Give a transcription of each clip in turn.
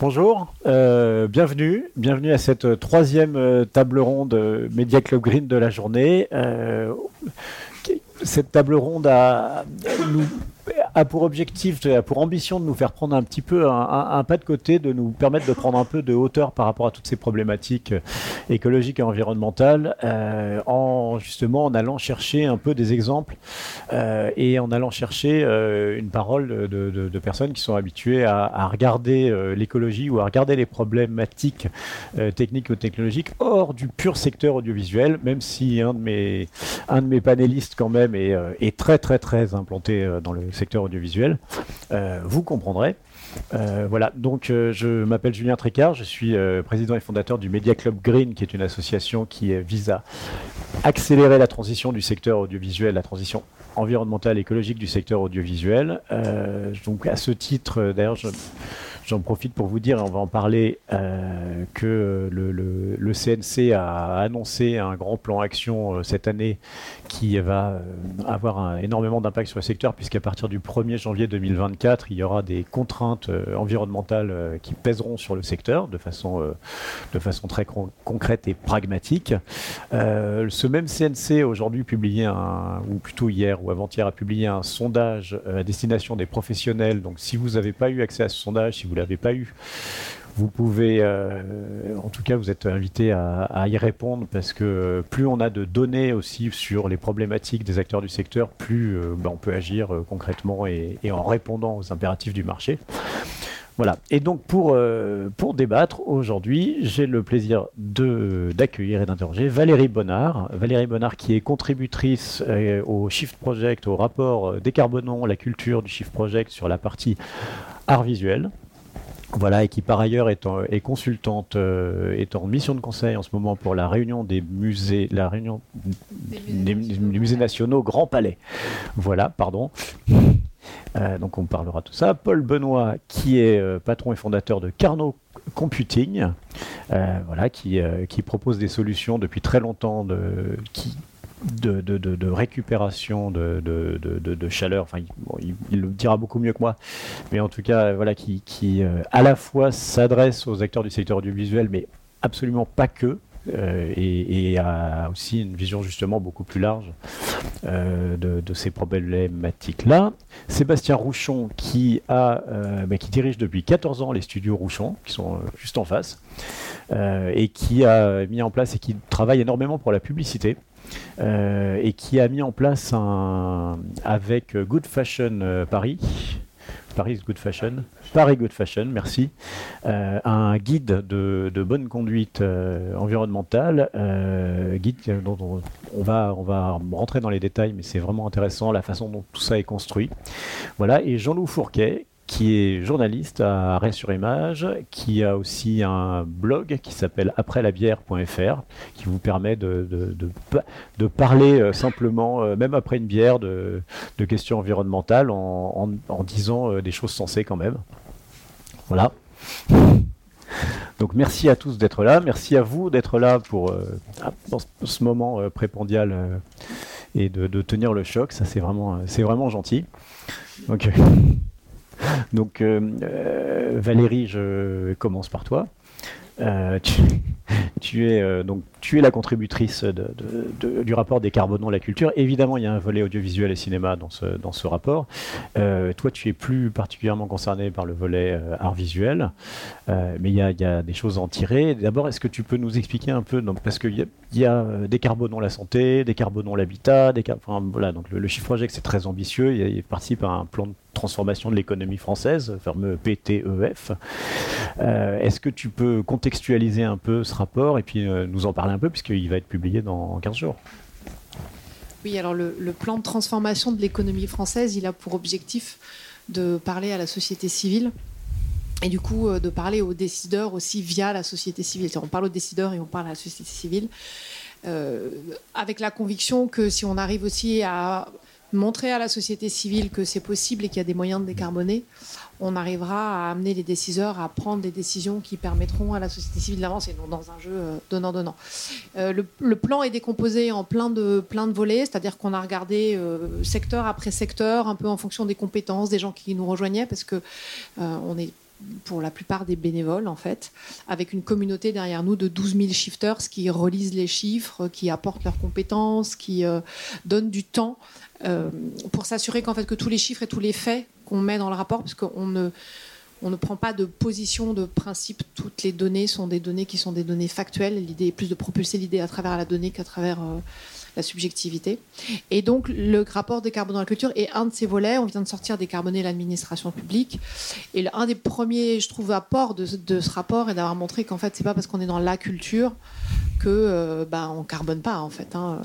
Bonjour, euh, bienvenue, bienvenue à cette troisième table ronde Media Club Green de la journée. cette table ronde a, nous a pour objectif, pour ambition de nous faire prendre un petit peu un, pas de côté, de nous permettre de prendre un peu de hauteur par rapport à toutes ces problématiques euh, écologiques et environnementales, euh, en justement en allant chercher un peu des exemples euh, et en allant chercher une parole de, personnes qui sont habituées à, regarder l'écologie ou à regarder les problématiques techniques ou technologiques hors du pur secteur audiovisuel, même si un de mes, un de mes panélistes quand même est très très très implanté dans le secteur audiovisuel, euh, vous comprendrez. Euh, voilà, donc euh, je m'appelle Julien Tricard, je suis président et fondateur du Media Club Green, qui est une association qui vise à accélérer la transition du secteur audiovisuel, la transition environnementale et écologique du secteur audiovisuel. donc à ce titre, d'ailleurs, je J'en profite pour vous dire, on va en parler, euh, que le, CNC a annoncé un grand plan action euh, cette année qui va euh, avoir énormément d'impact sur le secteur, puisqu'à partir du 1er janvier 2024, il y aura des contraintes environnementales qui pèseront sur le secteur de façon, de façon très concrète et pragmatique. ce même CNC aujourd'hui publié ou plutôt hier ou avant-hier, a publié un sondage à destination des professionnels. Donc si vous n'avez pas eu accès à ce sondage, si vous l'avez pas eu, vous pouvez, euh, en tout cas, vous êtes invité à, y répondre parce que plus on a de données aussi sur les problématiques des acteurs du secteur, plus euh, ben, on peut agir euh, concrètement et, en répondant aux impératifs du marché. Voilà. Et donc pour, pour débattre aujourd'hui, j'ai le plaisir d'accueillir et d'interroger Valérie Bonnard. Valérie Bonnard qui est contributrice au Shift Project, au rapport Décarbonons la culture du Shift Project sur la partie art visuel. Voilà, et qui par ailleurs est, est consultante, euh, est en mission de conseil en ce moment pour la réunion des musées, la réunion des musées, nationaux Grand Palais. Voilà, pardon. Euh, donc on parlera de tout ça. Paul Benoît, qui est euh, patron et fondateur de Carnot Computing, voilà, qui, propose des solutions depuis très longtemps de, récupération de, chaleur. Enfin, il, le dira beaucoup mieux que moi, mais en tout cas, voilà, qui, euh, à la fois s'adresse aux acteurs du secteur audiovisuel, mais absolument pas que. Euh, et, a aussi une vision justement beaucoup plus large euh, de, ces problématiques-là. Sébastien Rouchon, qui, a, bah, qui dirige depuis 14 ans les studios Rouchon, qui sont juste en face, et qui a mis en place et qui travaille énormément pour la publicité. Euh, et qui a mis en place avec Good Fashion euh, Paris, Paris Good Fashion, Paris Good Fashion, merci, euh, un guide de, bonne conduite environnementale, guide dont on, on, va, on va rentrer dans les détails, mais c'est vraiment intéressant la façon dont tout ça est construit. Voilà, et Jean-Loup Fourquet, qui est journaliste à Arrêt sur Image, qui a aussi un blog qui s'appelle aprèslabière.fr, qui vous permet de, parler euh, simplement, euh, même après une bière, de, questions environnementales en, disant euh, des choses sensées quand même. Voilà. Donc merci à tous d'être là, merci à vous d'être là pour dans ce moment prépondial et de, tenir le choc, ça c'est vraiment, vraiment gentil. donc, euh, euh, Valérie, je commence par toi. Euh, tu, es donc tu es la contributrice du rapport Décarbonons la culture. Évidemment, il y a un volet audiovisuel et cinéma dans ce, dans ce rapport. toi, tu es plus particulièrement concerné par le volet art visuel, mais il y, a, il y, a, des choses à en tirer. D'abord, est-ce que tu peux nous expliquer un peu, parce qu'il y y a Décarbonons la santé, Décarbonons l'habitat, enfin, voilà, donc le, chiffre project c'est très ambitieux. Il, il participe à un plan de transformation de l'économie française, fameux PTEF. Euh, est-ce que tu peux contextualiser un peu ce rapport et puis euh, nous en parler un peu, puisqu'il va être publié dans 15 jours? Oui, alors le, plan de transformation de l'économie française, il a pour objectif de parler à la société civile et du coup euh, de parler aux décideurs aussi via la société civile. On parle aux décideurs et on parle à la société civile. avec la conviction que si on arrive aussi à montrer à la société civile que c'est possible et qu'il y a des moyens de décarboner, on arrivera à amener les décideurs à prendre des décisions qui permettront à la société civile d'avancer, non dans un jeu euh, donnant-donnant. Euh, le, plan est décomposé en plein de, plein de volets, c'est-à-dire qu'on a regardé euh, secteur après secteur, un peu en fonction des compétences des gens qui nous rejoignaient, parce que on est pour la plupart des bénévoles, en fait, avec une communauté derrière nous de 12 000 shifters qui relisent les chiffres, qui apportent leurs compétences, qui euh, donnent du temps euh, pour s'assurer qu'en fait que tous les chiffres et tous les faits qu'on met dans le rapport, parce qu'on ne on ne prend pas de position, de principe. Toutes les données sont des données qui sont des données factuelles. L'idée est plus de propulser l'idée à travers la donnée qu'à travers la subjectivité. Et donc, le rapport décarboner dans la culture est un de ces volets. On vient de sortir décarboner l'administration publique. Et un des premiers, je trouve, apports de, ce rapport est d'avoir montré qu'en fait, c'est pas parce qu'on est dans la culture que euh, bah, on carbone pas en fait. Hein.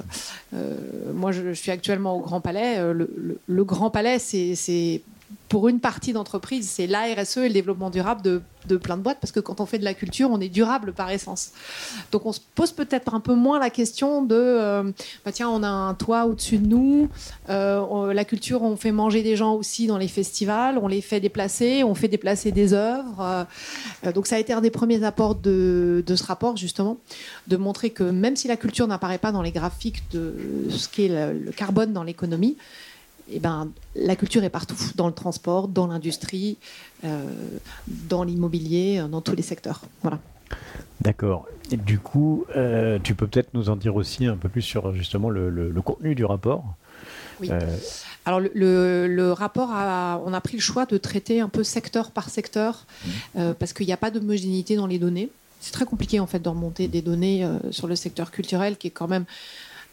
Euh, moi, je, suis actuellement au Grand Palais. Euh, le Grand Palais, c'est pour une partie d'entreprise, c'est la RSE et le développement durable de, plein de boîtes, parce que quand on fait de la culture, on est durable par essence. Donc on se pose peut-être un peu moins la question de, euh, bah tiens, on a un toit au-dessus de nous, euh, la culture, on fait manger des gens aussi dans les festivals, on les fait déplacer, on fait déplacer des œuvres. Euh, donc ça a été un des premiers apports de, ce rapport, justement, de montrer que même si la culture n'apparaît pas dans les graphiques de ce qu'est le carbone dans l'économie, eh ben, la culture est partout, dans le transport, dans l'industrie, euh, dans l'immobilier, euh, dans tous les secteurs. Voilà. D'accord. Du coup, euh, tu peux peut-être nous en dire aussi un peu plus sur justement le, contenu du rapport? Oui. Alors le, rapport, on a pris le choix de traiter un peu secteur par secteur mmh. parce qu'il n'y a pas d'homogénéité dans les données. C'est très compliqué en fait de remonter des données sur le secteur culturel qui est quand même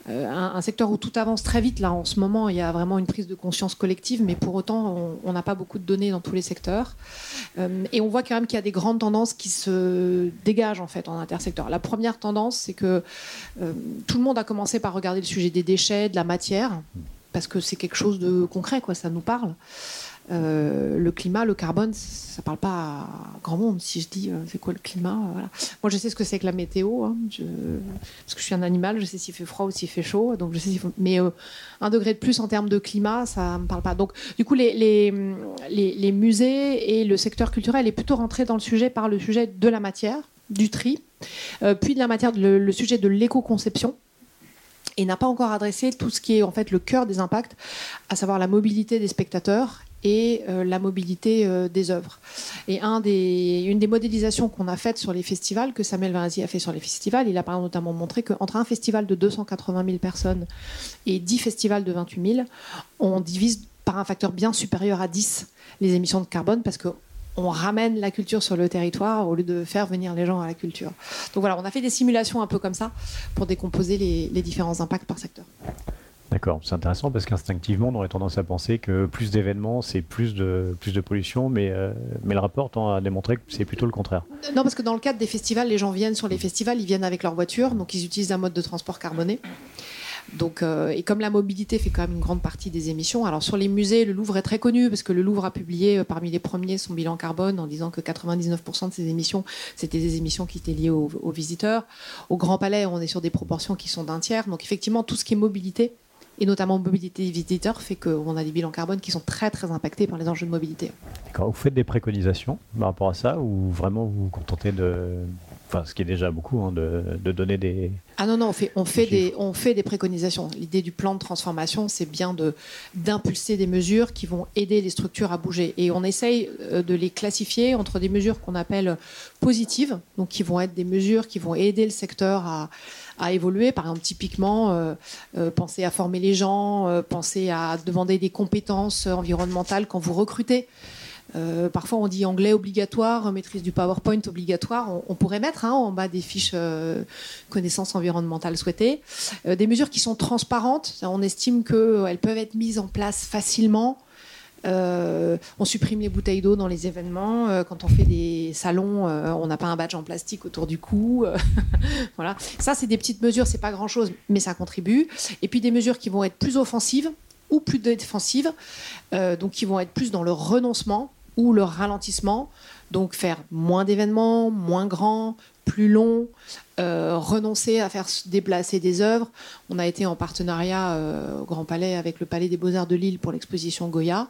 euh, un, secteur où tout avance très vite. Là, en ce moment, il y a vraiment une prise de conscience collective, mais pour autant, on n'a pas beaucoup de données dans tous les secteurs. Euh, et on voit quand même qu'il y a des grandes tendances qui se dégagent en fait en intersecteur. La première tendance, c'est que euh, tout le monde a commencé par regarder le sujet des déchets, de la matière, parce que c'est quelque chose de concret, quoi. Ça nous parle. Euh, le climat, le carbone, ça ne parle pas à grand monde. Si je dis euh, c'est quoi le climat, euh, Moi, je sais ce que c'est que la météo, hein, parce que je suis un animal, je sais s'il fait froid ou s'il fait chaud. Donc je sais Mais un degré de plus en termes de climat, ça ne me parle pas. Donc, du coup, les, musées et le secteur culturel est plutôt rentré dans le sujet par le sujet de la matière, du tri, puis de la matière, le sujet de l'éco-conception et n'a pas encore adressé tout ce qui est en fait le cœur des impacts, à savoir la mobilité des spectateurs et euh, la mobilité euh, des œuvres. Et une des modélisations qu'on a faites sur les festivals, que Samuel Vanzi a fait sur les festivals, il a notamment montré qu'entre un festival de 280 000 personnes et 10 festivals de 28 000, on divise par un facteur bien supérieur à 10 les émissions de carbone parce que on ramène la culture sur le territoire au lieu de faire venir les gens à la culture. Donc voilà, on a fait des simulations un peu comme ça pour décomposer les différents impacts par secteur. D'accord, c'est intéressant parce qu'instinctivement, on aurait tendance à penser que plus d'événements, c'est plus de, plus de pollution, mais, euh, mais le rapport tend à démontrer que c'est plutôt le contraire. Non, parce que dans le cadre des festivals, les gens viennent sur les festivals, ils viennent avec leur voiture, donc ils utilisent un mode de transport carboné. Donc, euh, et comme la mobilité fait quand même une grande partie des émissions, alors sur les musées, le Louvre est très connu parce que le Louvre a publié euh, parmi les premiers son bilan carbone en disant que 99% de ses émissions, c'était des émissions qui étaient liées aux, aux, visiteurs. Au Grand Palais, on est sur des proportions qui sont d'un tiers. Donc effectivement, tout ce qui est mobilité, et notamment mobilité des visiteurs, fait qu'on a des bilans carbone qui sont très très impactés par les enjeux de mobilité. D'accord. Vous faites des préconisations par rapport à ça ou vraiment vous vous contentez de, enfin ce qui est déjà beaucoup, hein, de, de, donner des... Ah non, non, on fait, on fait, des, on fait des préconisations. L'idée du plan de transformation, c'est bien d'impulser des mesures qui vont aider les structures à bouger. Et on essaye euh, de les classifier entre des mesures qu'on appelle positives, donc qui vont être des mesures qui vont aider le secteur à à évoluer. Par exemple, typiquement, euh, euh, pensez à former les gens, euh, pensez à demander des compétences environnementales quand vous recrutez. Parfois, on dit anglais obligatoire, maîtrise du PowerPoint obligatoire. On, pourrait mettre hein, en bas des fiches connaissances environnementales souhaitées. des mesures qui sont transparentes. On estime qu'elles peuvent être mises en place facilement euh, on supprime les bouteilles d'eau dans les événements. Euh, quand on fait des salons, euh, on n'a pas un badge en plastique autour du cou. voilà. Ça, c'est des petites mesures, c'est pas grand-chose, mais ça contribue. Et puis des mesures qui vont être plus offensives ou plus défensives, donc qui vont être plus dans le renoncement ou le ralentissement. Donc faire moins d'événements, moins grands, plus longs, renoncer à faire déplacer des œuvres. On a été en partenariat au Grand Palais avec le Palais des Beaux-Arts de Lille pour l'exposition Goya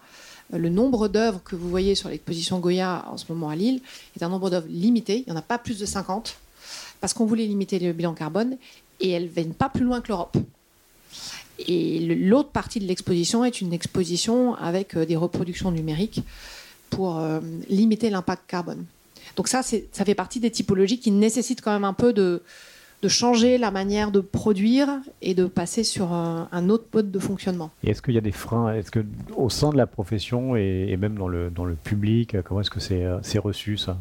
le nombre d'œuvres que vous voyez sur l'exposition Goya en ce moment à Lille est un nombre d'œuvres limité. Il n'y en a pas plus de 50 parce qu'on voulait limiter le bilan carbone et elles ne viennent pas plus loin que l'Europe. Et l'autre partie de l'exposition est une exposition avec euh, des reproductions numériques pour limiter l'impact carbone. Donc ça, ça fait partie des typologies qui nécessitent quand même un peu de, de changer la manière de produire et de passer sur un, autre mode de fonctionnement. Est-ce qu'il y a des freins Est-ce que au sein de la profession et, même dans le, dans le public, comment est-ce que c'est reçu ça?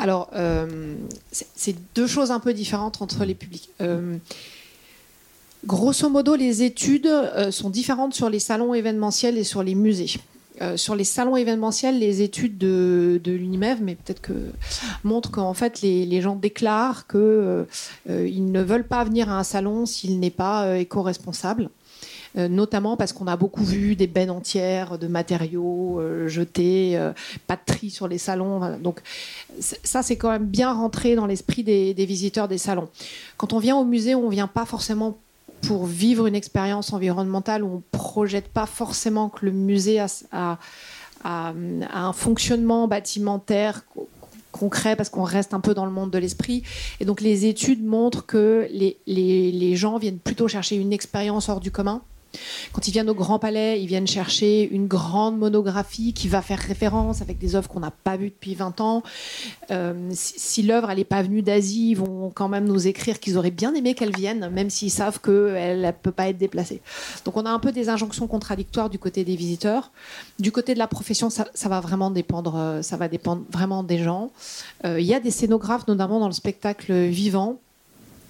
Alors, euh, c'est deux choses un peu différentes entre les publics. Euh, grosso modo, les études euh, sont différentes sur les salons événementiels et sur les musées. Sur les salons événementiels, les études de, l'UNIMEV, mais peut-être que montrent qu'en fait les, gens déclarent qu'ils ne veulent pas venir à un salon s'il n'est pas éco-responsable. Euh, notamment parce qu'on a beaucoup vu des bennes entières de matériaux euh, jetés, euh, pas de tri sur les salons. Donc ça, c'est quand même bien rentré dans l'esprit des, visiteurs des salons. Quand on vient au musée, on ne vient pas forcément pour vivre une expérience environnementale on ne projette pas forcément que le musée a, un fonctionnement bâtimentaire concret parce qu'on reste un peu dans le monde de l'esprit. Et donc les études montrent que les gens viennent plutôt chercher une expérience hors du commun quand ils viennent au Grand Palais, ils viennent chercher une grande monographie qui va faire référence avec des œuvres qu'on n'a pas vues depuis 20 ans. Euh, si, l'œuvre n'est pas venue d'Asie, ils vont quand même nous écrire qu'ils auraient bien aimé qu'elle vienne, même s'ils savent qu'elle ne peut pas être déplacée. Donc on a un peu des injonctions contradictoires du côté des visiteurs. Du côté de la profession, ça, va vraiment dépendre, euh, ça va dépendre vraiment des gens. Euh, il y a des scénographes, notamment dans le spectacle vivant,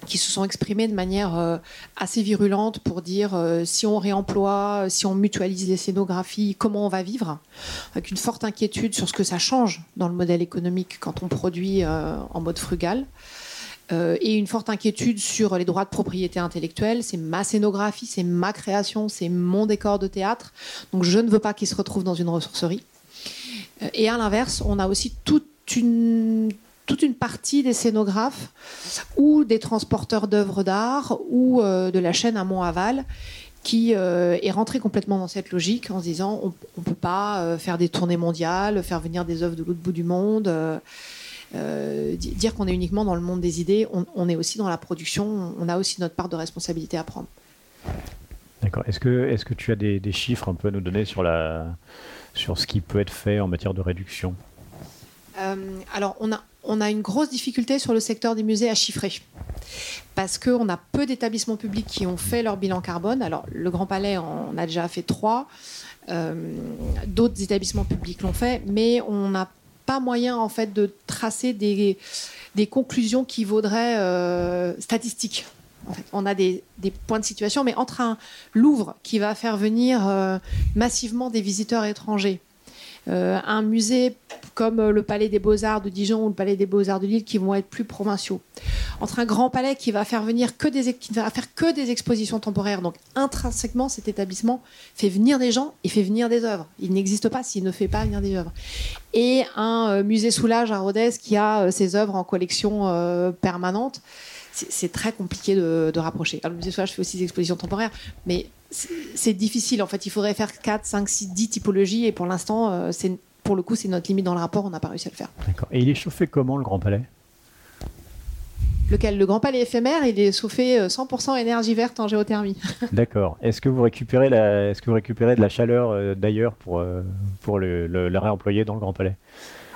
qui se sont exprimés de manière euh, assez virulente pour dire euh, si on réemploie, si on mutualise les scénographies, comment on va vivre, avec une forte inquiétude sur ce que ça change dans le modèle économique quand on produit euh, en mode frugal. et une forte inquiétude sur les droits de propriété intellectuelle. C'est ma scénographie, c'est ma création, c'est mon décor de théâtre. Donc je ne veux pas qu'il se retrouve dans une ressourcerie. Et à l'inverse, on a aussi toute une toute une partie des scénographes ou des transporteurs d'œuvres d'art ou euh, de la chaîne amont-aval qui euh, est rentré complètement dans cette logique en se disant on ne peut pas euh, faire des tournées mondiales, faire venir des œuvres de l'autre bout du monde, dire qu'on est uniquement dans le monde des idées, on, est aussi dans la production, on a aussi notre part de responsabilité à prendre. D'accord. Est-ce que, est que tu as des, des, chiffres un peu à nous donner sur, la, sur ce qui peut être fait en matière de réduction? Alors, on a, on a une grosse difficulté sur le secteur des musées à chiffrer. Parce qu'on a peu d'établissements publics qui ont fait leur bilan carbone. Alors, le Grand Palais en a déjà fait trois. Euh, d'autres établissements publics l'ont fait, mais on n'a pas moyen en fait de tracer des, conclusions qui vaudraient euh, statistiques. on a des, points de situation, mais entre un Louvre qui va faire venir euh, massivement des visiteurs étrangers, un musée comme euh, le Palais des Beaux-Arts de Dijon ou le Palais des Beaux-Arts de Lille qui vont être plus provinciaux. Entre un grand palais qui va faire venir que des, qui va faire que des expositions temporaires. Donc intrinsèquement, cet établissement fait venir des gens et fait venir des œuvres. Il n'existe pas s'il ne fait pas venir des œuvres. Et un euh, musée Soulage à Rodez qui a ses œuvres en collection permanente c'est très compliqué de, rapprocher. Le musée Soulage fait aussi des expositions temporaires, mais c'est difficile. En fait, il faudrait faire 4, 5, 6, 10 typologies. Et pour l'instant, euh, pour le coup, c'est notre limite dans le rapport. On n'a pas réussi à le faire. D'accord. Et il est chauffé comment, le Grand Palais? Lequel? Le Grand Palais éphémère, il est chauffé 100% euh, énergie verte en géothermie. D'accord. Est-ce que vous récupérez la, est-ce que vous récupérez de la chaleur euh, d'ailleurs pour pour le, le, réemployer dans le Grand Palais?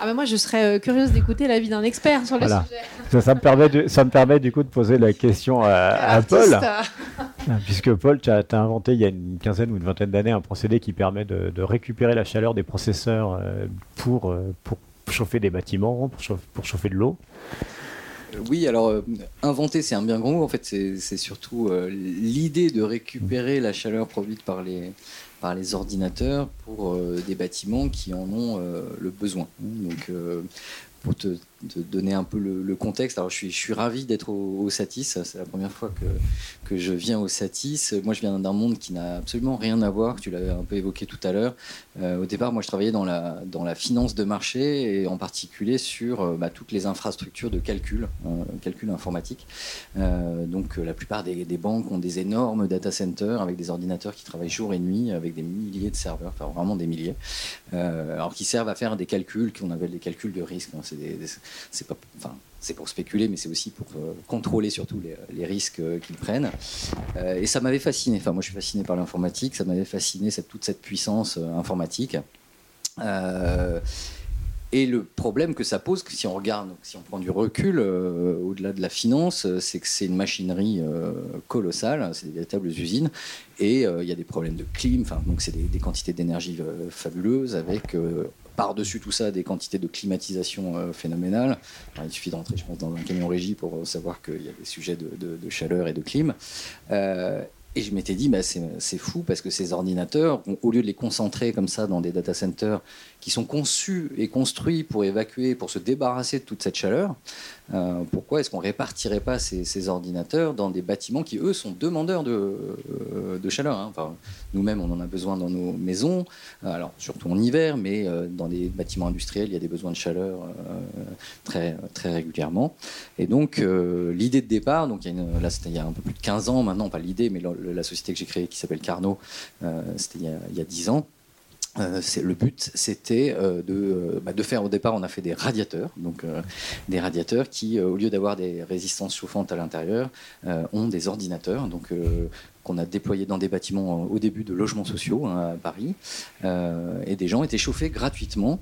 Ah ben moi, je serais euh, curieuse d'écouter l'avis d'un expert sur le sujet. Ça, me permet ça me permet du coup de poser la question à, Paul. Ah, puisque Paul, tu as, inventé il y a une quinzaine ou une vingtaine d'années un procédé qui permet de, récupérer la chaleur des processeurs euh, pour, euh, pour chauffer des bâtiments, pour chauffer, de l'eau. Oui, alors inventer, c'est un bien grand mot. En fait, c'est surtout l'idée de récupérer la chaleur produite par les, par les ordinateurs pour euh, des bâtiments qui en ont euh, le besoin. Donc, euh, pour te de donner un peu le, contexte. Alors, je suis, je suis ravi d'être au, Satis. C'est la première fois que, que je viens au Satis. Moi, je viens d'un monde qui n'a absolument rien à voir. Tu l'avais un peu évoqué tout à l'heure. Euh, au départ, moi, je travaillais dans la, dans la finance de marché et en particulier sur euh, bah, toutes les infrastructures de calcul, euh, calcul informatique. donc, la plupart des, banques ont des énormes data centers avec des ordinateurs qui travaillent jour et nuit avec des milliers de serveurs, enfin vraiment des milliers, alors qui servent à faire des calculs qu'on appelle des calculs de risque. Hein. C'est pas, enfin, c'est pour spéculer, mais c'est aussi pour euh, contrôler surtout les, risques euh, qu'ils prennent. Euh, et ça m'avait fasciné. Enfin, moi, je suis fasciné par l'informatique. Ça m'avait fasciné cette, toute cette puissance informatique. Et le problème que ça pose, si on regarde, si on prend du recul au-delà de la finance, c'est que c'est une machinerie colossale, c'est des véritables usines, et il y a des problèmes de clim, donc c'est des, quantités d'énergie fabuleuses avec par-dessus tout ça des quantités de climatisation euh, phénoménales. il suffit d'entrer, je pense, dans un camion régie pour euh, savoir qu'il y a des sujets de, chaleur et de clim. Euh, et je m'étais dit, bah, c'est fou parce que ces ordinateurs, au lieu de les concentrer comme ça dans des data centers qui sont conçus et construits pour évacuer, pour se débarrasser de toute cette chaleur, euh, pourquoi est-ce qu'on répartirait pas ces, ordinateurs dans des bâtiments qui, eux, sont demandeurs de, euh, chaleur hein. Nous-mêmes, on en a besoin dans nos maisons, alors surtout en hiver, mais euh, dans des bâtiments industriels, il y a des besoins de chaleur très, très régulièrement. Et donc, l'idée de départ, donc y, a là, il y a un peu plus de 15 ans maintenant, pas l'idée, mais la, société que j'ai créée qui s'appelle Carnot, c'était il, il y a 10 ans. Euh, le but, c'était euh, de, euh, bah, de, faire au départ, on a fait des radiateurs, donc des radiateurs qui, au lieu d'avoir des résistances chauffantes à l'intérieur, ont des ordinateurs, qu'on a déployés dans des bâtiments au début de logements sociaux hein, à Paris, et des gens étaient chauffés gratuitement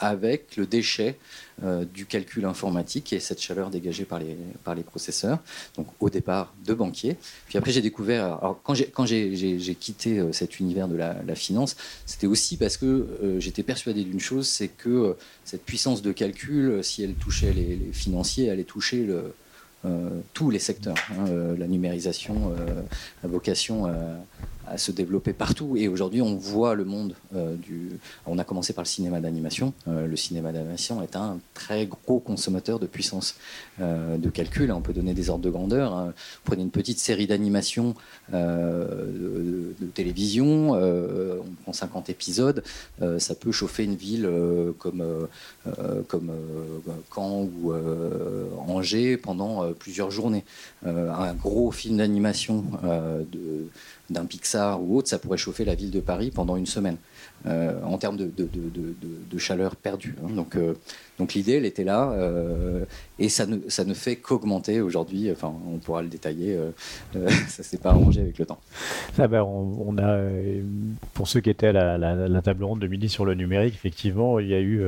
avec le déchet euh, du calcul informatique et cette chaleur dégagée par les, par les processeurs. Donc au départ de banquier. Puis après j'ai découvert, alors quand j'ai, quitté euh, cet univers de la, finance, c'était aussi parce que euh, j'étais persuadé d'une chose, c'est que cette puissance de calcul, si elle touchait les, les financiers, allait toucher le, tous les secteurs. Hein, la numérisation a vocation à se développer partout. Et aujourd'hui, on voit le monde euh, du. On a commencé par le cinéma d'animation. Euh, le cinéma d'animation est un très gros consommateur de puissance euh, de calcul. On peut donner des ordres de grandeur. Hein. Prenez une petite série d'animation de, télévision, on prend 50 épisodes, ça peut chauffer une ville comme, comme Caen ou Angers pendant plusieurs journées. un gros film d'animation de d'un Pixar ou autre, ça pourrait chauffer la ville de Paris pendant une semaine. Euh, en termes de, chaleur perdue. Hein. Donc, euh, donc l'idée, elle était là, euh, et ça ne, ça ne fait qu'augmenter aujourd'hui. Enfin, on pourra le détailler. ça s'est pas arrangé avec le temps. Ça, ben, on, a, pour ceux qui étaient à la, table ronde de midi sur le numérique, effectivement, il y a eu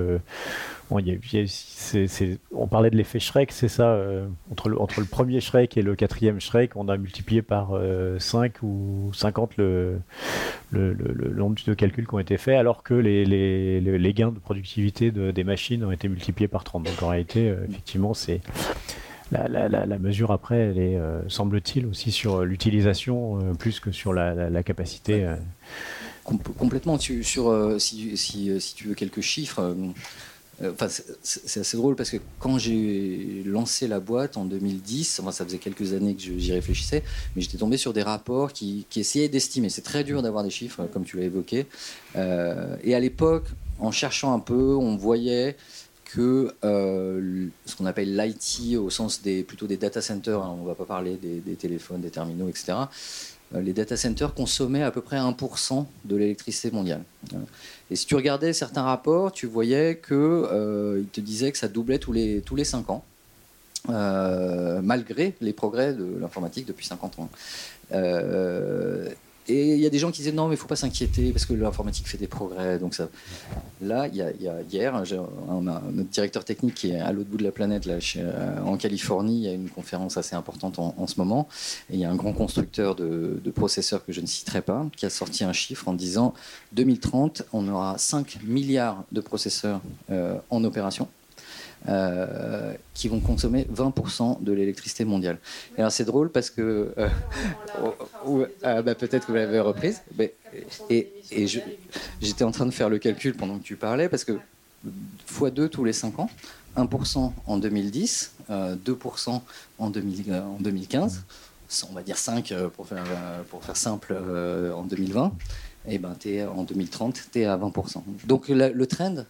on parlait de l'effet Shrek, c'est ça euh, entre, le, entre le premier Shrek et le quatrième Shrek, on a multiplié par 5 euh, ou 50 le, le, nombre de calculs qui ont été faits, alors que les, les, les gains de productivité des machines ont été multipliés par 30. Donc en réalité, euh, effectivement, c'est. La, la, mesure après, elle est, semble-t-il, aussi sur l'utilisation plus que sur la, capacité. complètement. sur, si, si, si, tu veux quelques chiffres, enfin, c'est assez drôle parce que quand j'ai lancé la boîte en 2010, enfin, ça faisait quelques années que j'y réfléchissais, mais j'étais tombé sur des rapports qui, essayaient d'estimer. C'est très dur d'avoir des chiffres, comme tu l'as évoqué. Euh, et à l'époque, en cherchant un peu, on voyait que euh, ce qu'on appelle l'IT au sens plutôt des data centers, hein, on ne va pas parler des, téléphones, des terminaux, etc. les data centers consommaient à peu près 1% de l'électricité mondiale. Et si tu regardais certains rapports, tu voyais qu'ils euh, te disaient que ça doublait tous les, tous les 5 ans, euh, malgré les progrès de l'informatique depuis 50 ans. Euh, et il y a des gens qui disaient non, mais il ne faut pas s'inquiéter parce que l'informatique fait des progrès. Donc ça... Là, y, a, hier, on a notre directeur technique qui est à l'autre bout de la planète, là, euh, en Californie. Il y a une conférence assez importante en, ce moment. Et il y a un grand constructeur de, processeurs que je ne citerai pas qui a sorti un chiffre en disant 2030, on aura 5 milliards de processeurs euh, en opération. Euh, qui vont consommer 20% de l'électricité mondiale. Et alors c'est drôle parce que euh, ah, bah, peut-être que vous l'avez reprise. et, et j'étais en train de faire le calcul pendant que tu parlais parce que x2 tous les 5 ans, 1% en 2010, 2% euh, en, 2000, en 2015, on va dire 5 pour faire, pour faire simple en 2020, et ben es, en 2030, tu es à 20%. Donc le trend,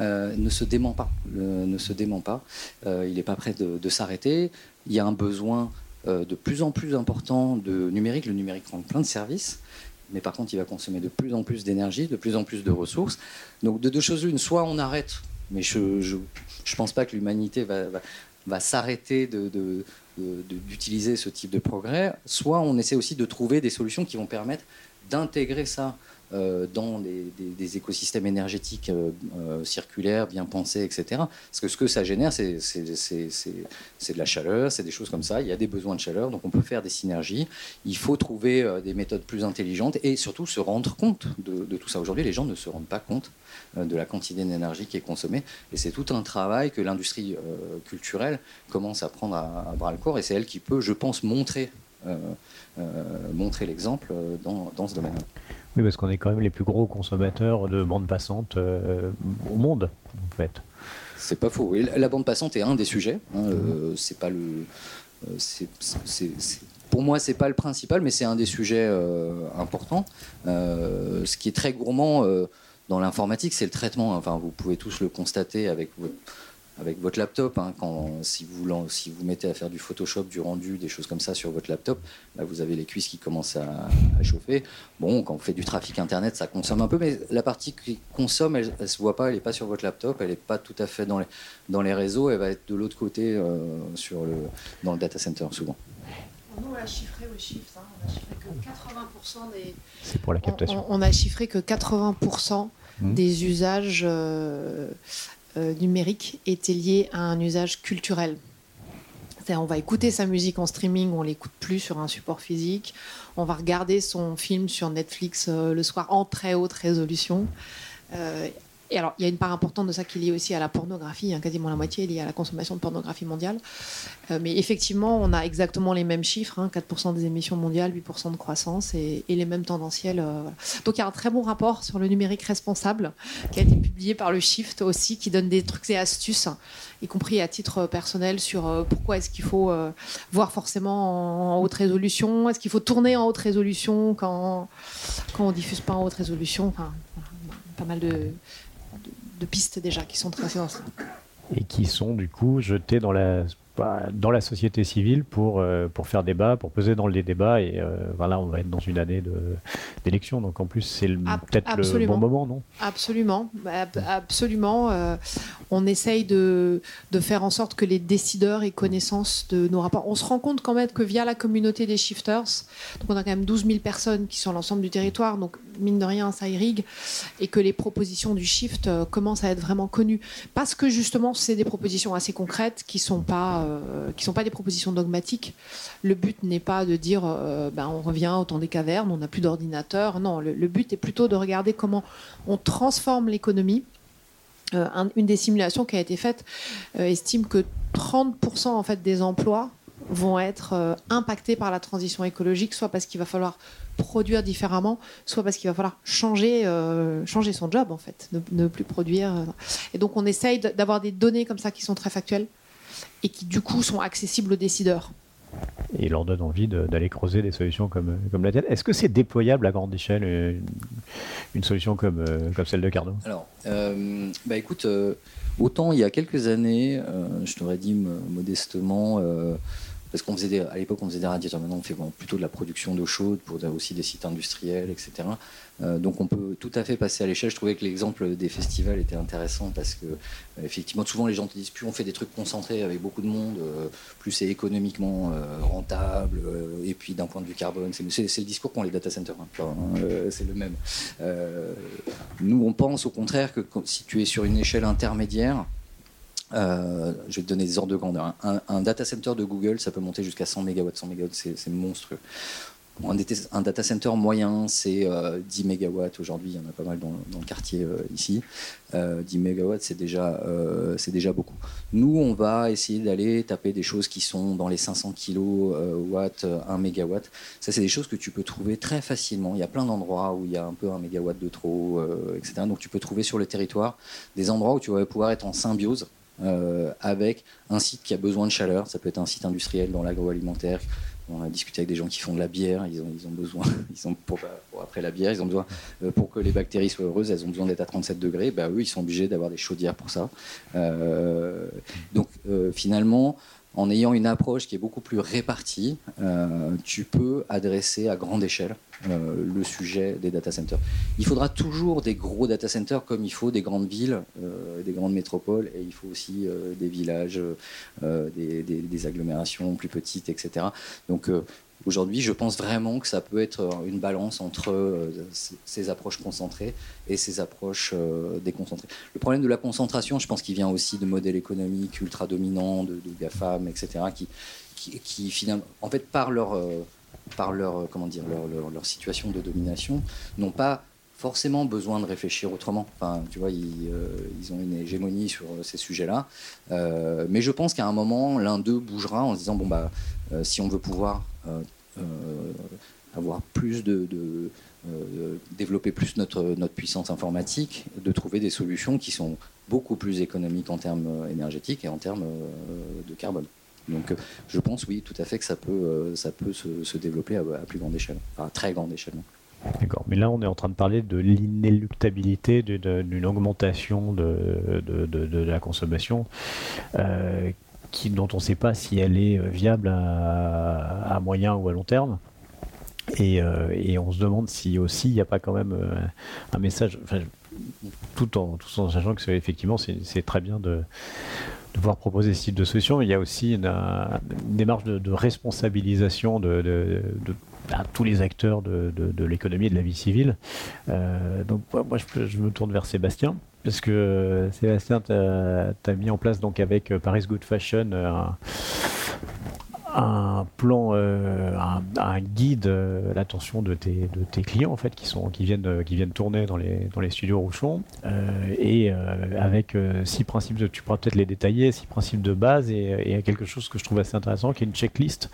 euh, ne se dément pas. ne se pas. Euh, il n'est pas prêt de, s'arrêter. Il y a un besoin euh, de plus en plus important de numérique. Le numérique prend plein de services. Mais par contre, il va consommer de plus en plus d'énergie, de plus en plus de ressources. Donc, de deux choses l'une, soit on arrête, mais je ne pense pas que l'humanité va, va, s'arrêter d'utiliser de, de, ce type de progrès, soit on essaie aussi de trouver des solutions qui vont permettre d'intégrer ça dans des, écosystèmes énergétiques circulaires, bien pensés, etc. Parce que ce que ça génère, c'est de la chaleur, c'est des choses comme ça. Il y a des besoins de chaleur, donc on peut faire des synergies. Il faut trouver des méthodes plus intelligentes et surtout se rendre compte de, tout ça. Aujourd'hui, les gens ne se rendent pas compte de la quantité d'énergie qui est consommée. Et c'est tout un travail que l'industrie culturelle commence à prendre à, bras le corps et c'est elle qui peut, je pense, montrer, euh, euh, l'exemple euh, dans, dans, ce domaine. Oui, parce qu'on est quand même les plus gros consommateurs de bande passante au monde, en fait. C'est pas faux. la bande passante est un des sujets. Hein, c'est pas le. pour moi, c'est pas le principal, mais c'est un des sujets importants. ce qui est très gourmand dans l'informatique, c'est le traitement. Enfin, vous pouvez tous le constater avec votre avec votre laptop. Hein, quand, si, vous, si vous mettez à faire du Photoshop, du rendu, des choses comme ça sur votre laptop, là vous avez les cuisses qui commencent à, chauffer. Bon, quand vous faites du trafic internet, ça consomme un peu, mais la partie qui consomme, elle, ne se voit pas, elle n'est pas sur votre laptop, elle n'est pas tout à fait dans les, dans les réseaux, elle va être de l'autre côté euh, sur le, dans le data center souvent. Nous, on a chiffré au chiffre, hein, on a chiffré que 80% des. C'est pour la captation. On, a chiffré que 80% mmh. des usages euh, numérique était lié à un usage culturel. On va écouter sa musique en streaming, on l'écoute plus sur un support physique. On va regarder son film sur Netflix euh, le soir en très haute résolution. Euh, et alors, il y a une part importante de ça qui est liée aussi à la pornographie, hein, quasiment la moitié est liée à la consommation de pornographie mondiale. Euh, mais effectivement, on a exactement les mêmes chiffres, 4% hein, des émissions mondiales, 8% de croissance et, les mêmes tendanciels. Euh, Donc il y a un très bon rapport sur le numérique responsable qui a été publié par le Shift aussi, qui donne des trucs et astuces, y compris à titre personnel, sur euh, pourquoi est-ce qu'il faut voir forcément en, haute résolution, est-ce qu'il faut tourner en haute résolution quand, quand on diffuse pas en haute résolution. Enfin, pas mal de, de pistes déjà qui sont tracées dans ça. Et qui sont du coup jetées dans la dans la société civile pour, euh, pour faire débat, pour peser dans les débats. Et euh, voilà, on va être dans une année d'élection. Donc en plus, c'est peut-être le bon moment, non? Absolument. Bah, absolument. Euh, on essaye de, de, faire en sorte que les décideurs aient connaissance de nos rapports. On se rend compte quand même que via la communauté des shifters, donc on a quand même 12 000 personnes qui sont l'ensemble du territoire, donc mine de rien, ça irrigue, et que les propositions du shift commencent à être vraiment connues. Parce que justement, c'est des propositions assez concrètes qui ne sont pas euh, sont pas des propositions dogmatiques. Le but n'est pas de dire euh, ben, on revient au temps des cavernes, on n'a plus d'ordinateur. Non, le, but est plutôt de regarder comment on transforme l'économie. Euh, une des simulations qui a été faite estime que 30% en fait, des emplois vont être impactés par la transition écologique, soit parce qu'il va falloir produire différemment, soit parce qu'il va falloir changer, changer son job en fait, ne, ne plus produire. Et donc on essaye d'avoir des données comme ça qui sont très factuelles et qui du coup sont accessibles aux décideurs. Et leur donne envie d'aller creuser des solutions comme, comme la tienne. Est-ce que c'est déployable à grande échelle, une, solution comme, euh, comme celle de Carnot Alors, euh, bah écoute, euh, autant il y a quelques années, je t'aurais dit modestement, parce qu'on l'époque on faisait des radiateurs, maintenant on fait plutôt de la production d'eau chaude pour aussi des sites industriels, etc. Euh, donc on peut tout à fait passer à l'échelle. Je trouvais que l'exemple des festivals était intéressant parce que euh, effectivement souvent les gens te disent plus on fait des trucs concentrés avec beaucoup de monde, euh, plus c'est économiquement rentable et puis d'un point de vue carbone, c'est le discours qu'ont les data centers. Hein. c'est le même. nous on pense au contraire que si tu es sur une échelle intermédiaire, je vais te donner des ordres de grandeur. Hein. Un, data center de Google, ça peut monter jusqu'à 100 MW. 100 MW, c'est monstrueux. Un data center moyen, c'est 10 euh, MW. Aujourd'hui, il y en a pas mal dans, le quartier euh, ici. 10 euh, MW, c'est déjà, c'est déjà beaucoup. Nous, on va essayer d'aller taper des choses qui sont dans les 500 kW, 1 MW. Ça, c'est des choses que tu peux trouver très facilement. Il y a plein d'endroits où il y a un peu 1 MW de trop, etc. Donc, tu peux trouver sur le territoire des endroits où tu vas pouvoir être en symbiose avec un site qui a besoin de chaleur. Ça peut être un site industriel dans l'agroalimentaire on a discuté avec des gens qui font de la bière, ils ont, ils ont besoin, ils ont pour, après la bière, ils ont besoin, euh, pour que les bactéries soient heureuses, elles ont besoin d'être à 37 degrés, bah, eux, ils sont obligés d'avoir des chaudières pour ça. Euh, donc euh, finalement, en ayant une approche qui est beaucoup plus répartie, tu peux adresser à grande échelle euh, le sujet des data centers. Il faudra toujours des gros data centers comme il faut des grandes villes, euh, des grandes métropoles, et il faut aussi euh, des villages, des, agglomérations plus petites, etc. Donc Aujourd'hui, je pense vraiment que ça peut être une balance entre euh, ces approches concentrées et ces approches euh, déconcentrées. Le problème de la concentration, je pense qu'il vient aussi de modèles économiques ultra dominants, de, de GAFAM, etc., qui, finalement, en fait, par leur, euh, leur, situation de domination, n'ont pas forcément besoin de réfléchir autrement. Enfin, tu vois, ils ont une hégémonie sur ces sujets-là. mais je pense qu'à un moment, l'un d'eux bougera en se disant bon bah, si on veut pouvoir euh, euh, avoir plus de, euh, développer plus notre, notre puissance informatique, de trouver des solutions qui sont beaucoup plus économiques en termes énergétiques et en termes de carbone. Donc je pense oui tout à fait que ça peut, ça peut se, développer à, plus grande échelle, à très grande échelle. D'accord, mais là on est en train de parler de l'inéluctabilité d'une augmentation de, de, la consommation dont on ne sait pas si elle est euh, viable à, moyen ou à long terme. Euh, et, on se demande si aussi il n'y a pas quand même euh, un message, tout, en, tout en sachant que effectivement c'est très bien de, de pouvoir proposer ce type de solution, mais il y a aussi une, démarche de, responsabilisation de, tous les acteurs de, l'économie et de la vie civile. donc moi je, me tourne vers Sébastien. Parce que euh, Sébastien, tu as, mis en place donc avec euh, Paris Good Fashion euh, un, plan, un, guide à l'attention de tes, clients en fait qui sont qui viennent qui viennent tourner dans les studios Rouchon et avec six principes tu pourras peut-être les détailler six principes de base et, et, quelque chose que je trouve assez intéressant qui est une checklist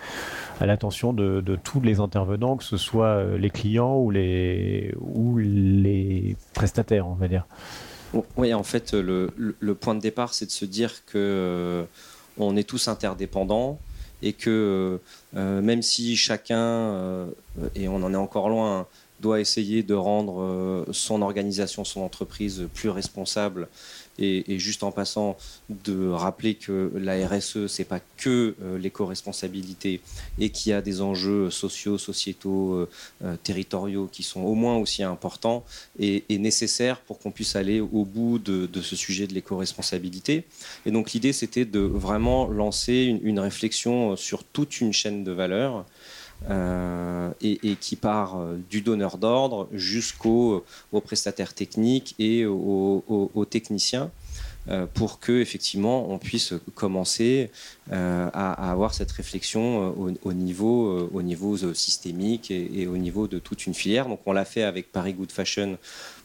à l'attention de, de, tous les intervenants que ce soit les clients ou les ou les prestataires on va dire. Oui, en fait, le, point de départ, c'est de se dire que euh, on est tous interdépendants et que euh, même si chacun, euh, et on en est encore loin, doit essayer de rendre son organisation, son entreprise plus responsable et, juste en passant, de rappeler que la RSE, c'est pas que euh, l'éco-responsabilité et qu'il y a des enjeux sociaux, sociétaux, euh, euh, territoriaux qui sont au moins aussi importants et, nécessaires pour qu'on puisse aller au bout de, ce sujet de l'éco-responsabilité. Et donc l'idée, c'était de vraiment lancer une, réflexion sur toute une chaîne de valeurs. Et, qui part du donneur d'ordre jusqu'aux prestataires techniques et aux techniciens euh, pour que effectivement on puisse commencer euh, à, avoir cette réflexion euh, au, niveau, au niveau systémique et, au niveau de toute une filière. Donc on l'a fait avec Paris Good Fashion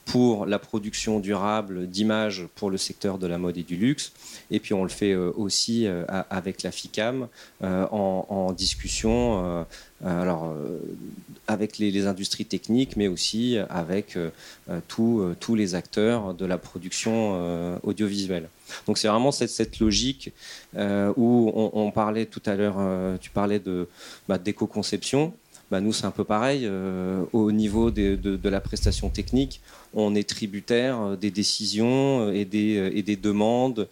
pour la production durable d'images pour le secteur de la mode et du luxe. Et puis on le fait aussi avec la FICAM en, en, discussion euh, alors, euh, avec les, industries techniques, mais aussi avec euh, tous les acteurs de la production audiovisuelle. Donc c'est vraiment cette, logique où on, parlait tout à l'heure, tu parlais de bah, d'éco-conception. Bah, nous, c'est un peu pareil. Euh, au niveau de, la prestation technique, on est tributaire euh, des décisions euh, et des, demandes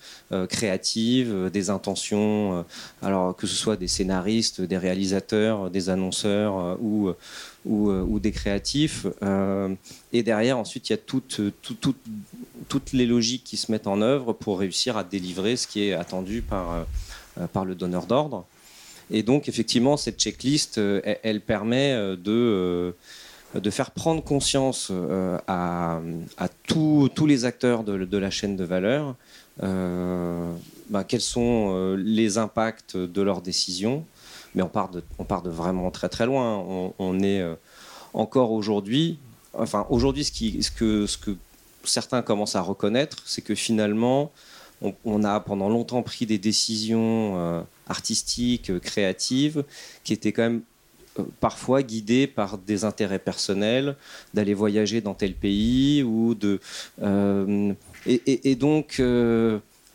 créatives, des intentions, alors que ce soit des scénaristes, des réalisateurs, des annonceurs ou, des créatifs. et derrière, ensuite, il y a toutes, les logiques qui se mettent en œuvre pour réussir à délivrer ce qui est attendu par le donneur d'ordre. Et donc, effectivement, cette checklist, euh, elle, permet euh, de, euh, de faire prendre conscience à, tous les acteurs de, la chaîne de valeur bah, quels sont les impacts de leurs décisions. Mais on part de, on part de vraiment très très loin. On, est encore aujourd'hui, enfin aujourd'hui, ce, que, ce que certains commencent à reconnaître, c'est que finalement, on, a pendant longtemps pris des décisions artistiques, euh, créatives, qui étaient quand même euh, parfois guidées par des intérêts personnels, d'aller voyager dans tel pays, ou de, et, donc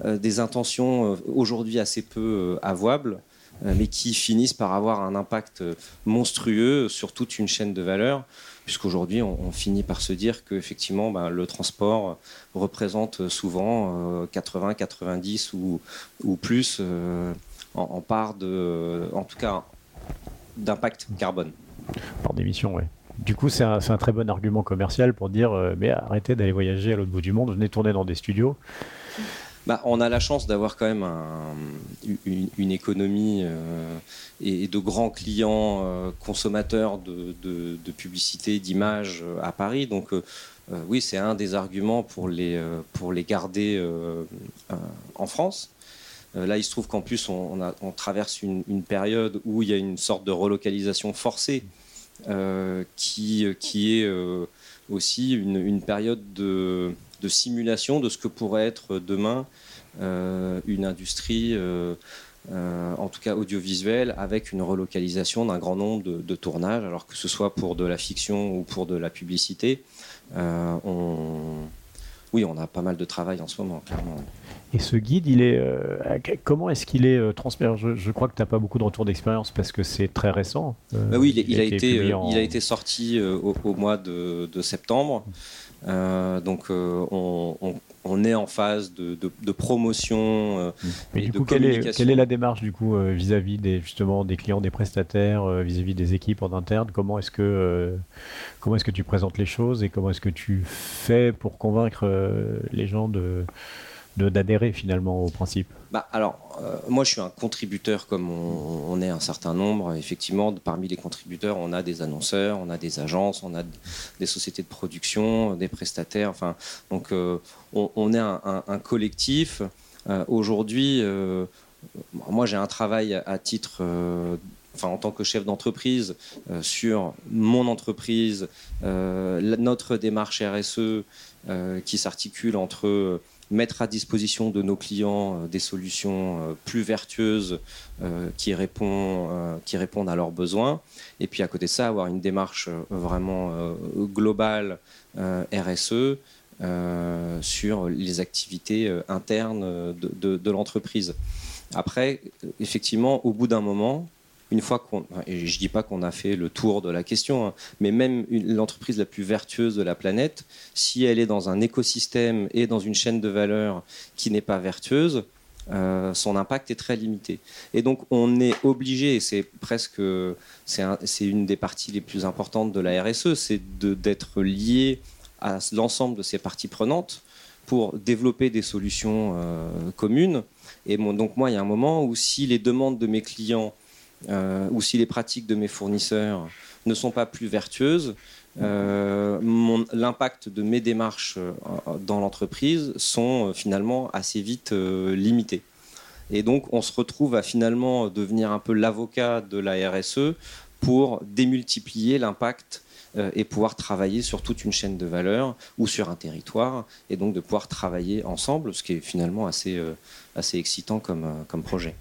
des intentions aujourd'hui assez peu avouables mais qui finissent par avoir un impact monstrueux sur toute une chaîne de valeur puisqu'aujourd'hui, on, finit par se dire qu'effectivement, ben, le transport représente souvent 80, euh, 90 ou, ou plus euh, en, part de, en tout cas, d'impact carbone. Par d'émission, oui. Du coup, c'est un, un, très bon argument commercial pour dire euh, mais arrêtez d'aller voyager à l'autre bout du monde, venez tourner dans des studios. bah, on a la chance d'avoir quand même une, économie et, de grands clients consommateurs de, de publicité, d'images à Paris. Donc oui, c'est un des arguments pour les, pour les garder en France. Euh, là, il se trouve qu'en plus, on, traverse une, période où il y a une sorte de relocalisation forcée euh, qui, est euh, aussi une, période de, simulation de ce que pourrait être demain une industrie, en tout cas audiovisuelle, avec une relocalisation d'un grand nombre de, tournages, alors que ce soit pour de la fiction ou pour de la publicité. oui, on a pas mal de travail en ce moment, clairement. Et ce guide, il est, euh, comment est-ce qu'il est, euh, transmis? Je, crois que tu n'as pas beaucoup de retours d'expérience parce que c'est très récent. Euh, bah oui, il, a, été, il a été sorti au, mois de, septembre. donc on, est en phase de, promotion Mais du coup, quelle est, quelle est, la démarche du coup vis-à-vis des justement des clients, des prestataires, vis-à-vis des équipes en interne? Comment est-ce que comment est-ce que tu présentes les choses et comment est-ce que tu fais pour convaincre les gens de d'adhérer finalement au principe? Bah, Alors, euh, moi je suis un contributeur comme on, est un certain nombre. Effectivement, parmi les contributeurs, on a des annonceurs, on a des agences, on a des sociétés de production, des prestataires. Enfin, donc euh, on, est un, collectif. Euh, aujourd'hui, moi j'ai un travail à, titre enfin en tant que chef d'entreprise, sur mon entreprise, notre démarche RSE qui s'articule entre mettre à disposition de nos clients euh, des solutions euh, plus vertueuses euh, qui, répondent, qui répondent à leurs besoins. Et puis à côté de ça, avoir une démarche vraiment globale RSE sur les activités internes de, de l'entreprise. Après, effectivement, au bout d'un moment, une fois qu'on, et je dis pas qu'on a fait le tour de la question, hein, mais même l'entreprise la plus vertueuse de la planète, si elle est dans un écosystème et dans une chaîne de valeur qui n'est pas vertueuse, euh, son impact est très limité. Et donc on est obligé, et c'est presque, c'est une des parties les plus importantes de la RSE, c'est d'être lié à l'ensemble de ces parties prenantes pour développer des solutions euh, communes. Et donc moi, il y a un moment où si les demandes de mes clients ou si les pratiques de mes fournisseurs ne sont pas plus vertueuses, euh, l'impact de mes démarches euh, dans l'entreprise sont finalement assez vite limités. Et donc on se retrouve à finalement devenir un peu l'avocat de la RSE pour démultiplier l'impact et pouvoir travailler sur toute une chaîne de valeur ou sur un territoire, et donc de pouvoir travailler ensemble, ce qui est finalement assez, assez excitant comme projet.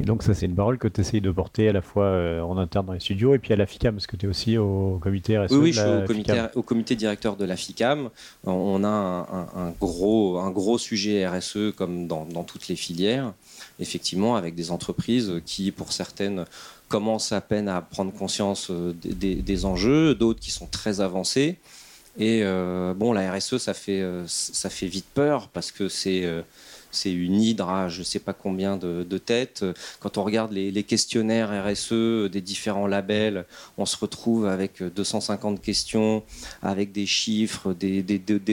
Et donc ça c'est une parole que tu essayes de porter à la fois euh, en interne dans les studios et puis à la FICAM, parce que tu es aussi au comité RSE. Oui, oui je suis au comité, au comité, directeur de la FICAM. On a un, gros, un gros sujet RSE comme dans, toutes les filières, effectivement, avec des entreprises qui, pour certaines, commencent à peine à prendre conscience euh, des, enjeux, d'autres qui sont très avancées. Et euh, bon, la RSE, ça fait, ça fait vite peur parce que c'est c'est une hydre à je ne sais pas combien de, têtes. Quand on regarde les, questionnaires RSE des différents labels, on se retrouve avec 250 questions, avec des chiffres, des,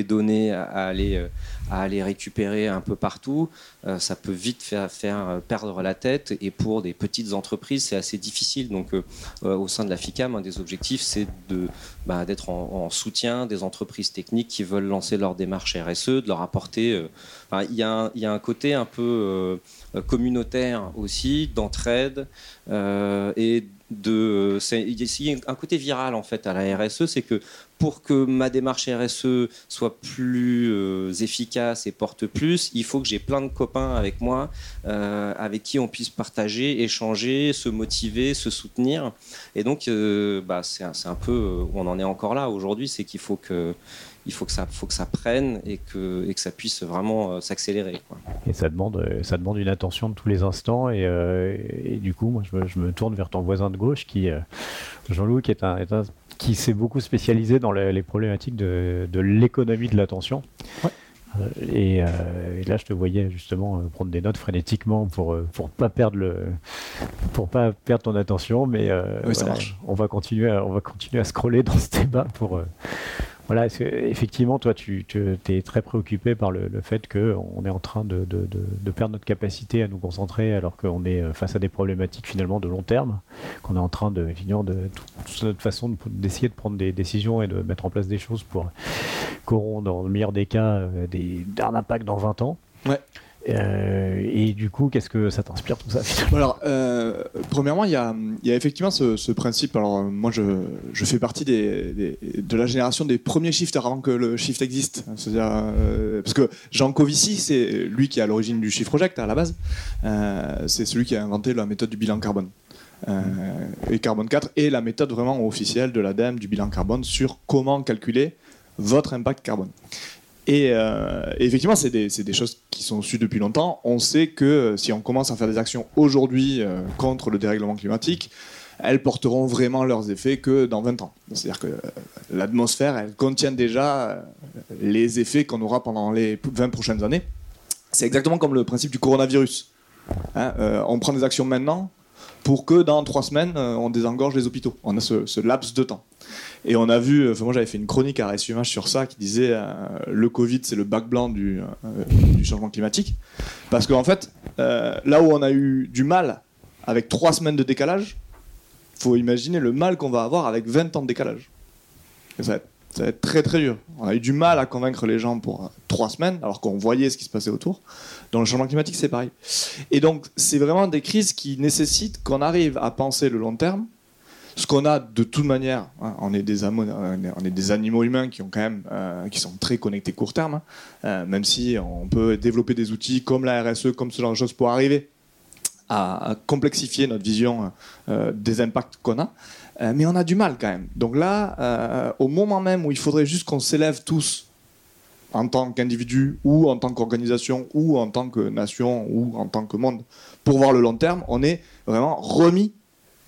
données à, aller, à aller récupérer un peu partout. Euh, ça peut vite faire, faire, perdre la tête et pour des petites entreprises, c'est assez difficile. Donc, euh, euh, au sein de la FICAM, un des objectifs, c'est de, bah, d'être en, soutien des entreprises techniques qui veulent lancer leur démarche RSE, de leur apporter. il y, a un côté un peu communautaire aussi, d'entraide et de. Il y a un côté viral en fait à la RSE, c'est que pour que ma démarche RSE soit plus euh, efficace et porte plus, il faut que j'ai plein de copains avec moi, euh, avec qui on puisse partager, échanger, se motiver, se soutenir. Et donc, euh, bah, c'est un, peu, on en est encore là aujourd'hui, c'est qu'il faut que il faut que ça, faut que ça prenne et que, et que ça puisse vraiment s'accélérer. Et ça demande, ça demande une attention de tous les instants. Et, et du coup, moi, je me, je me, tourne vers ton voisin de gauche, qui, Jean-Louis, qui est un, est un qui s'est beaucoup spécialisé dans les, problématiques de, l'économie de l'attention. Euh, et, là, je te voyais justement euh, prendre des notes frénétiquement pour euh, pour pas perdre le pour pas perdre ton attention, mais on va continuer à, on va continuer à scroller dans ce débat pour Voilà, effectivement, toi, tu, es très préoccupé par le, fait qu'on est en train de, perdre notre capacité à nous concentrer alors qu'on est euh, face à des problématiques finalement de long terme, qu'on est en train de, de, toute notre façon d'essayer de, prendre des décisions et de mettre en place des choses pour qu'auront, dans le meilleur des cas, euh, des, un impact dans 20 ans. Ouais. Euh, et du coup, qu'est-ce que ça t'inspire tout ça Alors, euh, premièrement, il y a, y a, effectivement ce, principe. Alors, moi, je, fais partie de la génération des premiers shifters avant que le shift existe. Euh, parce que Jean Covici, c'est lui qui est à l'origine du Shift Project à la base. c'est celui qui a inventé la méthode du bilan carbone. et Carbone 4 est la méthode vraiment officielle de l'ADEME du bilan carbone sur comment calculer votre impact carbone. Et, euh, effectivement, c'est des, choses qui sont sues depuis longtemps. On sait que euh, si on commence à faire des actions aujourd'hui euh, contre le dérèglement climatique, elles porteront vraiment leurs effets que dans 20 ans. C'est-à-dire que l'atmosphère, elle contient déjà les effets qu'on aura pendant les 20 prochaines années. C'est exactement comme le principe du coronavirus. Hein, on prend des actions maintenant pour que dans trois semaines, on désengorge les hôpitaux. On a ce laps de temps. Et on a vu, enfin moi j'avais fait une chronique à RSUMH sur ça qui disait euh, le Covid c'est le bac blanc du, euh, changement climatique. Parce qu'en fait, euh, là où on a eu du mal avec trois semaines de décalage, faut imaginer le mal qu'on va avoir avec 20 ans de décalage. ça, va être, très très dur. On a eu du mal à convaincre les gens pour trois semaines, alors qu'on voyait ce qui se passait autour. Dans le changement climatique, c'est pareil. Et donc, c'est vraiment des crises qui nécessitent qu'on arrive à penser le long terme, ce qu'on a de toute manière, hein, on, est des animaux humains qui, quand même, euh, sont très connectés court terme, hein. euh, même si on peut développer des outils comme la RSE, comme ce genre de choses pour arriver à, complexifier notre vision euh, des impacts qu'on a. mais on a du mal quand même. Donc là, au moment même où il faudrait juste qu'on s'élève tous en tant qu'individu ou en tant qu'organisation ou en tant que nation ou en tant que monde pour voir le long terme, on est vraiment remis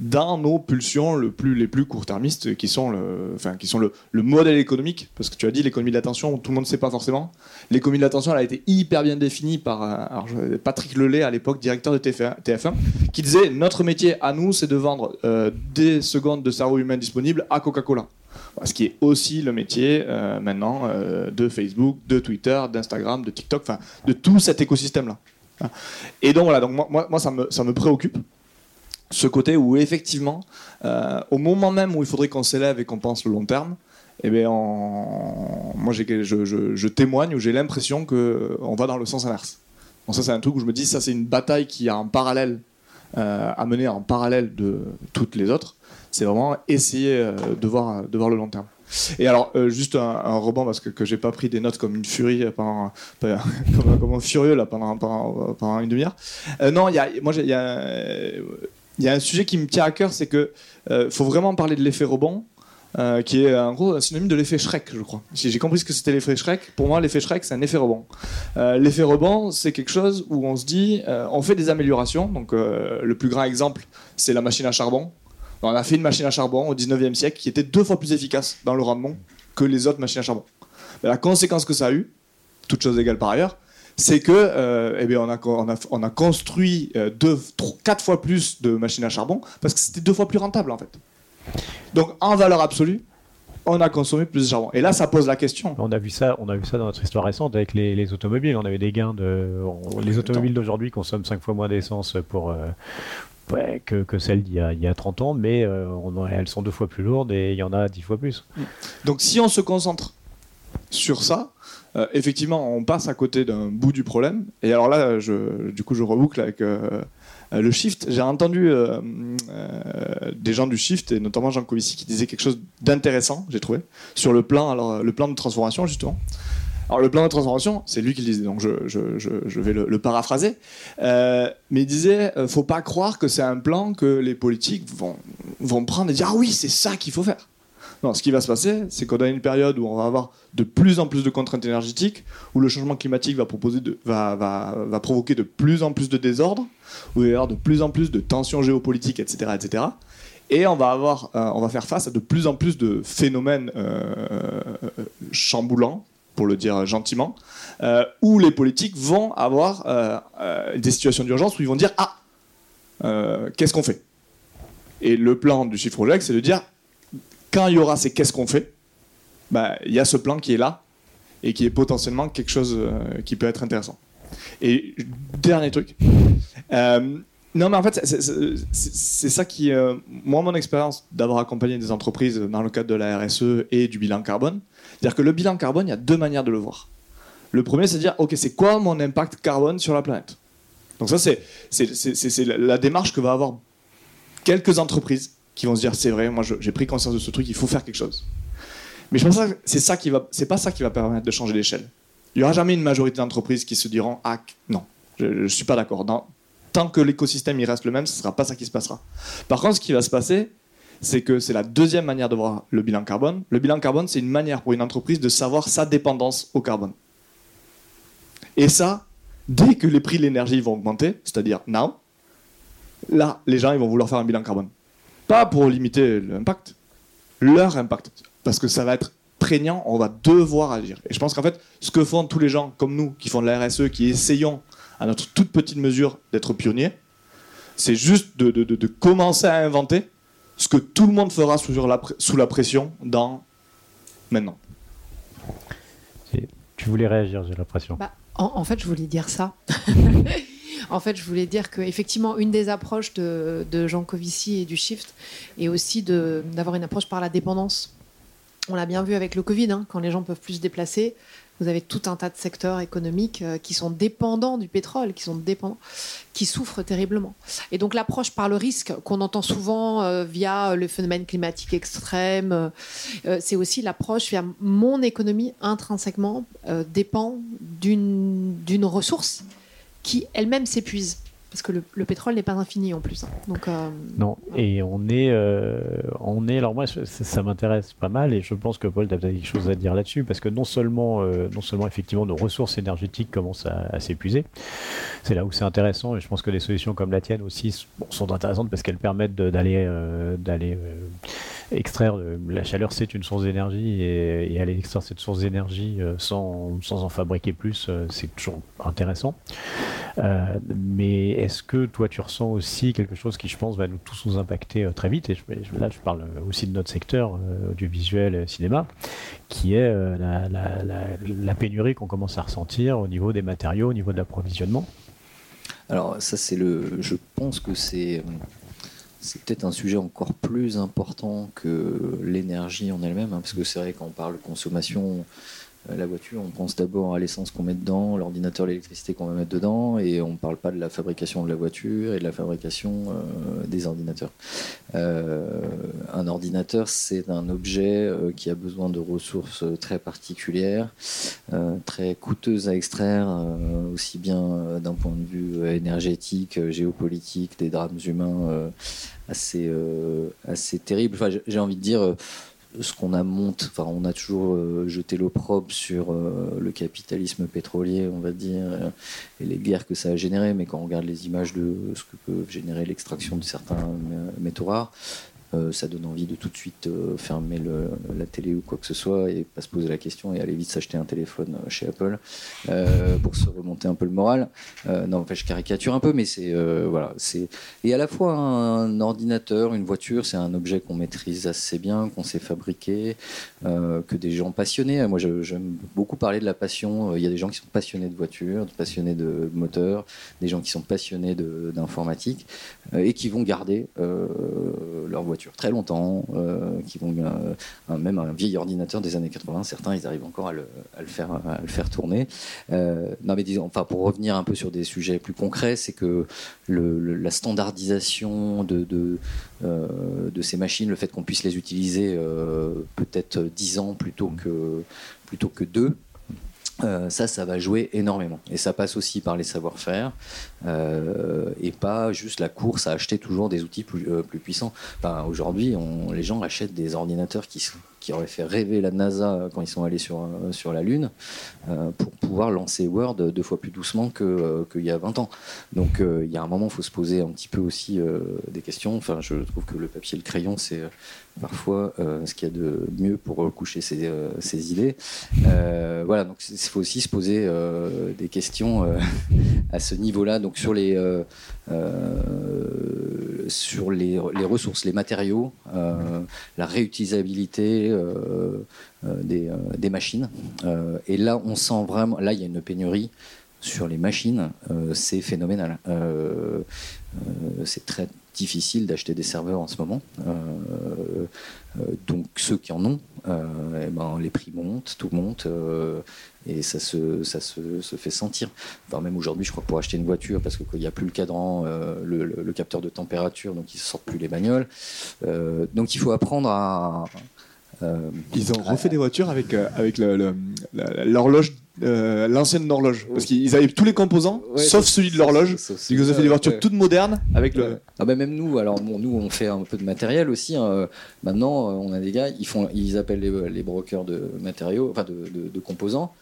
dans nos pulsions le plus, les plus court-termistes, qui sont, le, enfin, qui sont le, modèle économique, parce que tu as dit l'économie de l'attention, tout le monde ne sait pas forcément. L'économie de l'attention, elle a été hyper bien définie par euh, Patrick Lelay, à l'époque, directeur de TF1, qui disait Notre métier à nous, c'est de vendre euh, des secondes de cerveau humain disponibles à Coca-Cola. Ce qui est aussi le métier euh, maintenant de Facebook, de Twitter, d'Instagram, de TikTok, enfin de tout cet écosystème-là. Et donc voilà, donc moi, moi, ça, me, ça me préoccupe ce côté où effectivement, euh, au moment même où il faudrait qu'on s'élève et qu'on pense le long terme, eh bien, moi je, témoigne où j'ai l'impression qu'on va dans le sens inverse. Donc ça c'est un truc où je me dis ça c'est une bataille qui a en parallèle euh, à mener en parallèle de toutes les autres. C'est vraiment essayer euh, de voir de voir le long terme. Et alors, juste un, rebond, parce que, que j'ai pas pris des notes comme une furie, pendant, comme, un furieux là, pendant, pendant, une demi-heure. non, y a, moi, il y a, il y a un sujet qui me tient à cœur, c'est que euh, faut vraiment parler de l'effet rebond. Euh, qui est en gros un synonyme de l'effet Shrek, je crois. Si j'ai compris ce que c'était l'effet Shrek, pour moi l'effet Shrek c'est un effet rebond. Euh, l'effet rebond c'est quelque chose où on se dit, on fait des améliorations. Donc le plus grand exemple c'est la machine à charbon. On a fait une machine à charbon au 19e siècle qui était deux fois plus efficace dans le rendement que les autres machines à charbon. la conséquence que ça a eu, toute chose égale par ailleurs, c'est que euh, eh bien, on, a, on, a, construit euh, deux, quatre fois plus de machines à charbon parce que c'était deux fois plus rentable en fait. Donc en valeur absolue, on a consommé plus de charbon. Et là, ça pose la question. On a vu ça, on a vu ça dans notre histoire récente avec les, automobiles. On avait des gains de. les automobiles d'aujourd'hui consomment cinq fois moins d'essence pour. Euh, que, que, celles d'il y, y, a 30 ans, mais elles sont deux fois plus lourdes et il y en a dix fois plus. Donc si on se concentre sur ça, euh, effectivement, on passe à côté d'un bout du problème. Et alors là, je, du coup, je reboucle avec euh, le shift. J'ai entendu euh, des gens du shift, et notamment Jean Covici, qui disaient quelque chose d'intéressant, j'ai trouvé, sur le plan, alors, le plan de transformation, justement. Alors le plan de transformation, c'est lui qui le disait, donc je, vais le, paraphraser. mais il disait, faut pas croire que c'est un plan que les politiques vont, vont prendre et dire ah oui, c'est ça qu'il faut faire. Non, ce qui va se passer, c'est qu'on a une période où on va avoir de plus en plus de contraintes énergétiques, où le changement climatique va, proposer de, va, va, va provoquer de plus en plus de désordre, où il va y avoir de plus en plus de tensions géopolitiques, etc. etc. Et on va, avoir, euh, on va faire face à de plus en plus de phénomènes euh, chamboulants, pour le dire gentiment, euh, où les politiques vont avoir des situations d'urgence où ils vont dire Ah, qu'est-ce qu'on fait? Et le plan du chiffre c'est de dire quand il y aura ces qu'est-ce qu'on fait, bah, il y a ce plan qui est là et qui est potentiellement quelque chose euh, qui peut être intéressant. Et dernier truc. Euh, non, mais en fait, c'est ça qui. Euh, moi, mon expérience d'avoir accompagné des entreprises dans le cadre de la RSE et du bilan carbone, c'est-à-dire que le bilan carbone, il y a deux manières de le voir. Le premier, c'est de dire OK, c'est quoi mon impact carbone sur la planète? Donc, ça, c'est la démarche que va avoir quelques entreprises qui vont se dire c'est vrai, moi j'ai pris conscience de ce truc, il faut faire quelque chose. Mais je pense que c'est ça qui va, c'est pas ça qui va permettre de changer l'échelle. Il n'y aura jamais une majorité d'entreprises qui se diront ah non, je, ne suis pas d'accord. Tant que l'écosystème il reste le même, ce sera pas ça qui se passera. Par contre, ce qui va se passer, c'est que c'est la deuxième manière de voir le bilan carbone. Le bilan carbone, c'est une manière pour une entreprise de savoir sa dépendance au carbone. Et ça, dès que les prix de l'énergie vont augmenter, c'est-à-dire now, là, les gens ils vont vouloir faire un bilan carbone. Pas pour limiter l'impact, leur impact. Parce que ça va être prégnant, on va devoir agir. Et je pense qu'en fait, ce que font tous les gens comme nous, qui font de la RSE, qui essayons à notre toute petite mesure d'être pionniers, c'est juste de, commencer à inventer ce que tout le monde fera sous la, sous la pression dans maintenant. Tu voulais réagir, j'ai l'impression. Bah, en, fait, je voulais dire ça. En fait, je voulais dire qu'effectivement, une des approches de, Jean Covici et du Shift est aussi d'avoir une approche par la dépendance. On l'a bien vu avec le Covid, hein, quand les gens peuvent plus se déplacer, vous avez tout un tas de secteurs économiques euh, qui sont dépendants du pétrole, qui sont dépendants, qui souffrent terriblement. Et donc l'approche par le risque qu'on entend souvent euh, via le phénomène climatique extrême, euh, c'est aussi l'approche via mon économie intrinsèquement dépend d'une ressource qui elle-même s'épuise. Parce que le, pétrole n'est pas infini en plus. Hein. Donc, euh, non, et on est, euh, on est. Alors moi, ça, m'intéresse pas mal, et je pense que Paul, tu as peut-être quelque chose à dire là-dessus, parce que non seulement, euh, non seulement effectivement nos ressources énergétiques commencent à, s'épuiser, c'est là où c'est intéressant, et je pense que des solutions comme la tienne aussi sont intéressantes parce qu'elles permettent d'aller, d'aller extraire la chaleur, c'est une source d'énergie, et, aller extraire cette source d'énergie sans, sans en fabriquer plus, c'est toujours intéressant. mais est-ce que toi tu ressens aussi quelque chose qui je pense va nous tous nous impacter euh, très vite? Et là je parle aussi de notre secteur euh, audiovisuel cinéma qui est euh, la, pénurie qu'on commence à ressentir au niveau des matériaux, au niveau de l'approvisionnement Alors ça c'est le je pense que c'est c'est peut-être un sujet encore plus important que l'énergie en elle-même, hein, parce que c'est vrai quand on parle consommation, la voiture, on pense d'abord à l'essence qu'on met dedans, l'ordinateur, l'électricité qu'on va mettre dedans, et on ne parle pas de la fabrication de la voiture et de la fabrication euh, des ordinateurs. Euh, un ordinateur, c'est un objet qui a besoin de ressources très particulières, très coûteuses à extraire, aussi bien d'un point de vue énergétique, géopolitique, des drames humains assez, assez terribles. Enfin, j'ai envie de dire ce qu'on a monté, enfin, on a toujours euh, jeté l'opprobre sur euh, le capitalisme pétrolier, on va dire, euh, et les guerres que ça a généré. Mais quand on regarde les images de ce que peut générer l'extraction de certains métaux rares, euh, ça donne envie de tout de suite euh, fermer la télé ou quoi que ce soit et pas se poser la question et aller vite s'acheter un téléphone euh, chez Apple pour se remonter un peu le moral. non, en fait, je caricature un peu, mais c'est voilà, c'est et à la fois un ordinateur, une voiture, c'est un objet qu'on maîtrise assez bien, qu'on sait fabriquer, que des gens passionnés. Moi, j'aime beaucoup parler de la passion. Il y a des gens qui sont passionnés de voitures, passionnés de moteurs, des gens qui sont passionnés d'informatique et qui vont garder leur voiture très longtemps, euh, qui vont euh, même un vieil ordinateur des années 80, certains ils arrivent encore à le, faire, à le faire tourner. Euh, non mais disons, enfin pour revenir un peu sur des sujets plus concrets, c'est que la standardisation de, ces machines, le fait qu'on puisse les utiliser peut-être 10 ans plutôt que plutôt que deux, euh, ça, ça va jouer énormément. Et ça passe aussi par les savoir-faire euh, et pas juste la course à acheter toujours des outils plus, euh, puissants. Aujourd'hui, les gens achètent des ordinateurs qui, qui auraient fait rêver la NASA quand ils sont allés sur, sur la Lune pour pouvoir lancer Word deux fois plus doucement qu'il y a 20 ans. Donc il y a un moment, il faut se poser un petit peu aussi des questions. Enfin, je trouve que le papier et le crayon, c'est parfois euh, ce qu'il y a de mieux pour coucher ses, euh, idées. Euh, voilà, donc il faut aussi se poser des questions à ce niveau-là. Donc sur les sur les, ressources, les matériaux, la réutilisabilité des, machines. et là, on sent vraiment, là, il y a une pénurie sur les machines, c'est phénoménal. c'est très difficile d'acheter des serveurs en ce moment. donc ceux qui en ont, eh ben, les prix montent, tout monte et ça se, fait sentir. Enfin, même aujourd'hui, je crois pour acheter une voiture, parce qu'il n'y a plus le cadran, euh, le, capteur de température, donc ils ne sortent plus les bagnoles. Euh, donc il faut apprendre à. Euh, ils ont refait des voitures avec, avec l'horloge euh, l'ancienne horloge. Parce qu'ils avaient tous les composants, sauf celui de l'horloge. Ils ont fait des voitures toutes modernes avec le. Ah bah même nous, alors bon, nous on fait un peu de matériel aussi. Hein. Maintenant, on a des gars, ils font, ils appellent les, les brokers de matériaux, enfin de, de composants